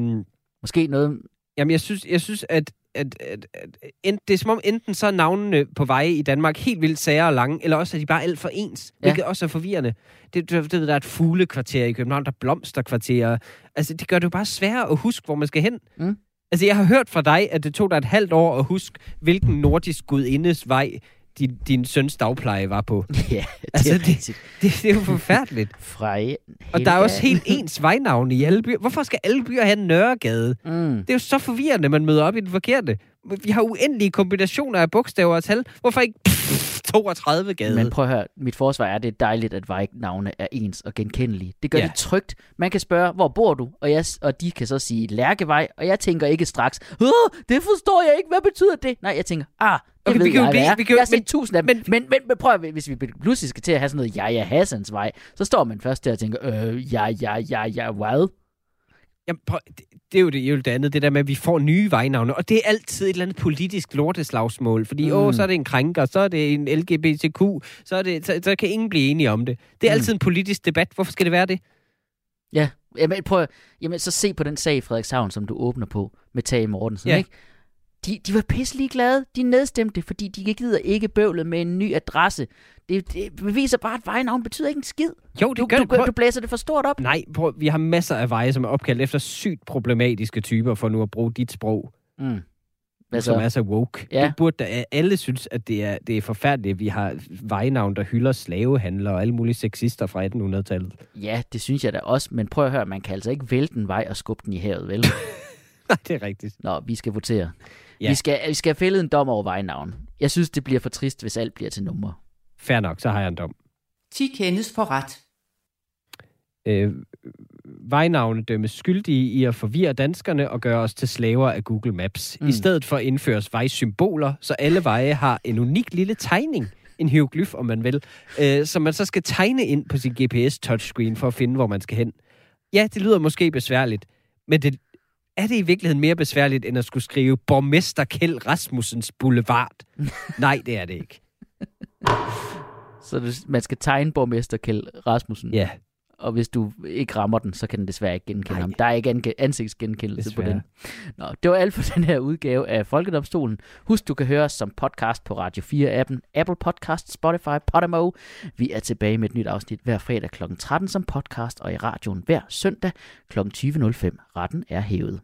Måske noget... jamen, jeg synes, jeg synes at, at, at, at ent, det er som om enten så er navnene på veje i Danmark helt vildt sære og lange, eller også er de bare alt for ens, Ja. hvilket også er forvirrende. Det, det, det, der er et fuglekvarter i København, der er blomsterkvarterer. Altså, det gør det jo bare sværere at huske, hvor man skal hen. Mm. Altså, jeg har hørt fra dig, at det tog dig et halvt år at huske, hvilken nordisk gudindes vej din, din søns dagpleje var på. (laughs) Ja, det Altså, er det- rigtigt. Det, det er jo forfærdeligt. Frej. Og der er også helt ens vejnavne i alle byer. Hvorfor skal alle byer have en Nørregade? Mm. Det er jo så forvirrende, man møder op i den forkerte. Vi har uendelige kombinationer af bogstaver og tal. Hvorfor ikke 32 gade? Men prøv at høre, mit forsvar er, det er dejligt, at vejnavne er ens og genkendelige. Det gør ja. Det trygt. Man kan spørge, hvor bor du? Og, jeg, og de kan så sige Lærkevej, og jeg tænker ikke straks, det forstår jeg ikke, hvad betyder det? Nej, jeg tænker, ah, det Okay, ved vi kan jeg, blive- vi kan jeg har set men- tusind af dem. Men, men- men, men, men prøv at, hvis vi pludselig skal til at have sådan noget Jaja Hassans vej, så står man først der og tænker, øh, ja, ja, ja, ja, hvad? Jamen, prøv, det, det, er jo det, jo det andet, det der med, at vi får nye vejnavne. Og det er altid et eller andet politisk lorteslagsmål. Fordi, Mm. åh, så er det en krænker, så er det en LGBTQ, så, er det, så, så kan ingen blive enige om det. Det er Mm. altid en politisk debat. Hvorfor skal det være det? Ja, jamen, prøv jamen, så se på den sag i Frederikshavn, som du åbner på med Tage Mortensen, Ja. ikke? De, de var pisselig glade. De nedstemte, fordi de gider ikke bøvlet med en ny adresse. Det, det beviser bare, at vejnavn betyder ikke en skid. Jo, det Du, gør du. Prøv, du blæser det for stort op. Nej, prøv, vi har masser af veje, som er opkaldt efter sygt problematiske typer, for nu at bruge dit sprog, Mm. Altså, som er så woke. Ja. Det burde da, alle synes, at det er, det er forfærdeligt, at vi har vejnavn, der hylder slavehandlere og alle mulige sexister fra 1800-tallet. Ja, det synes jeg da også, men prøv at høre, man kan altså ikke vælte en vej og skubbe den i havet, vel? (laughs) Nej, det er rigtigt. Nå, vi skal votere. Ja. Vi, skal, vi skal have fældet en dom over vejnavn. Jeg synes, det bliver for trist, hvis alt bliver til numre. Fair nok, så har jeg en dom. 10 kendes for ret. Øh, vejnavne dømmes skyldige i at forvirre danskerne og gøre os til slaver af Google Maps. Mm. Mm. I stedet for indføres vejsymboler, så alle veje har en unik lille tegning, en hieroglyf, om man vil, øh, som man så skal tegne ind på sin GPS-touchscreen for at finde, hvor man skal hen. Ja, det lyder måske besværligt, men det, er det i virkeligheden mere besværligt, end at skulle skrive Borgmester Kjeld Rasmussens Boulevard? (laughs) Nej, det er det ikke. Så det, man skal tegne borgmester Kjeld Rasmussen. Ja, Og hvis du ikke rammer den, så kan den desværre ikke genkende Nej. ham. Der er ikke ange- ansigtsgenkendelse på Desværre. den. Nå, det var alt for (laughs) den her udgave af Folkedomstolen. Husk, du kan høre os som podcast på Radio 4-appen, Apple Podcast, Spotify, Podimo. Vi er tilbage med et nyt afsnit hver fredag kl. 13 som podcast og i radioen hver søndag kl. 20.05. Retten er hævet.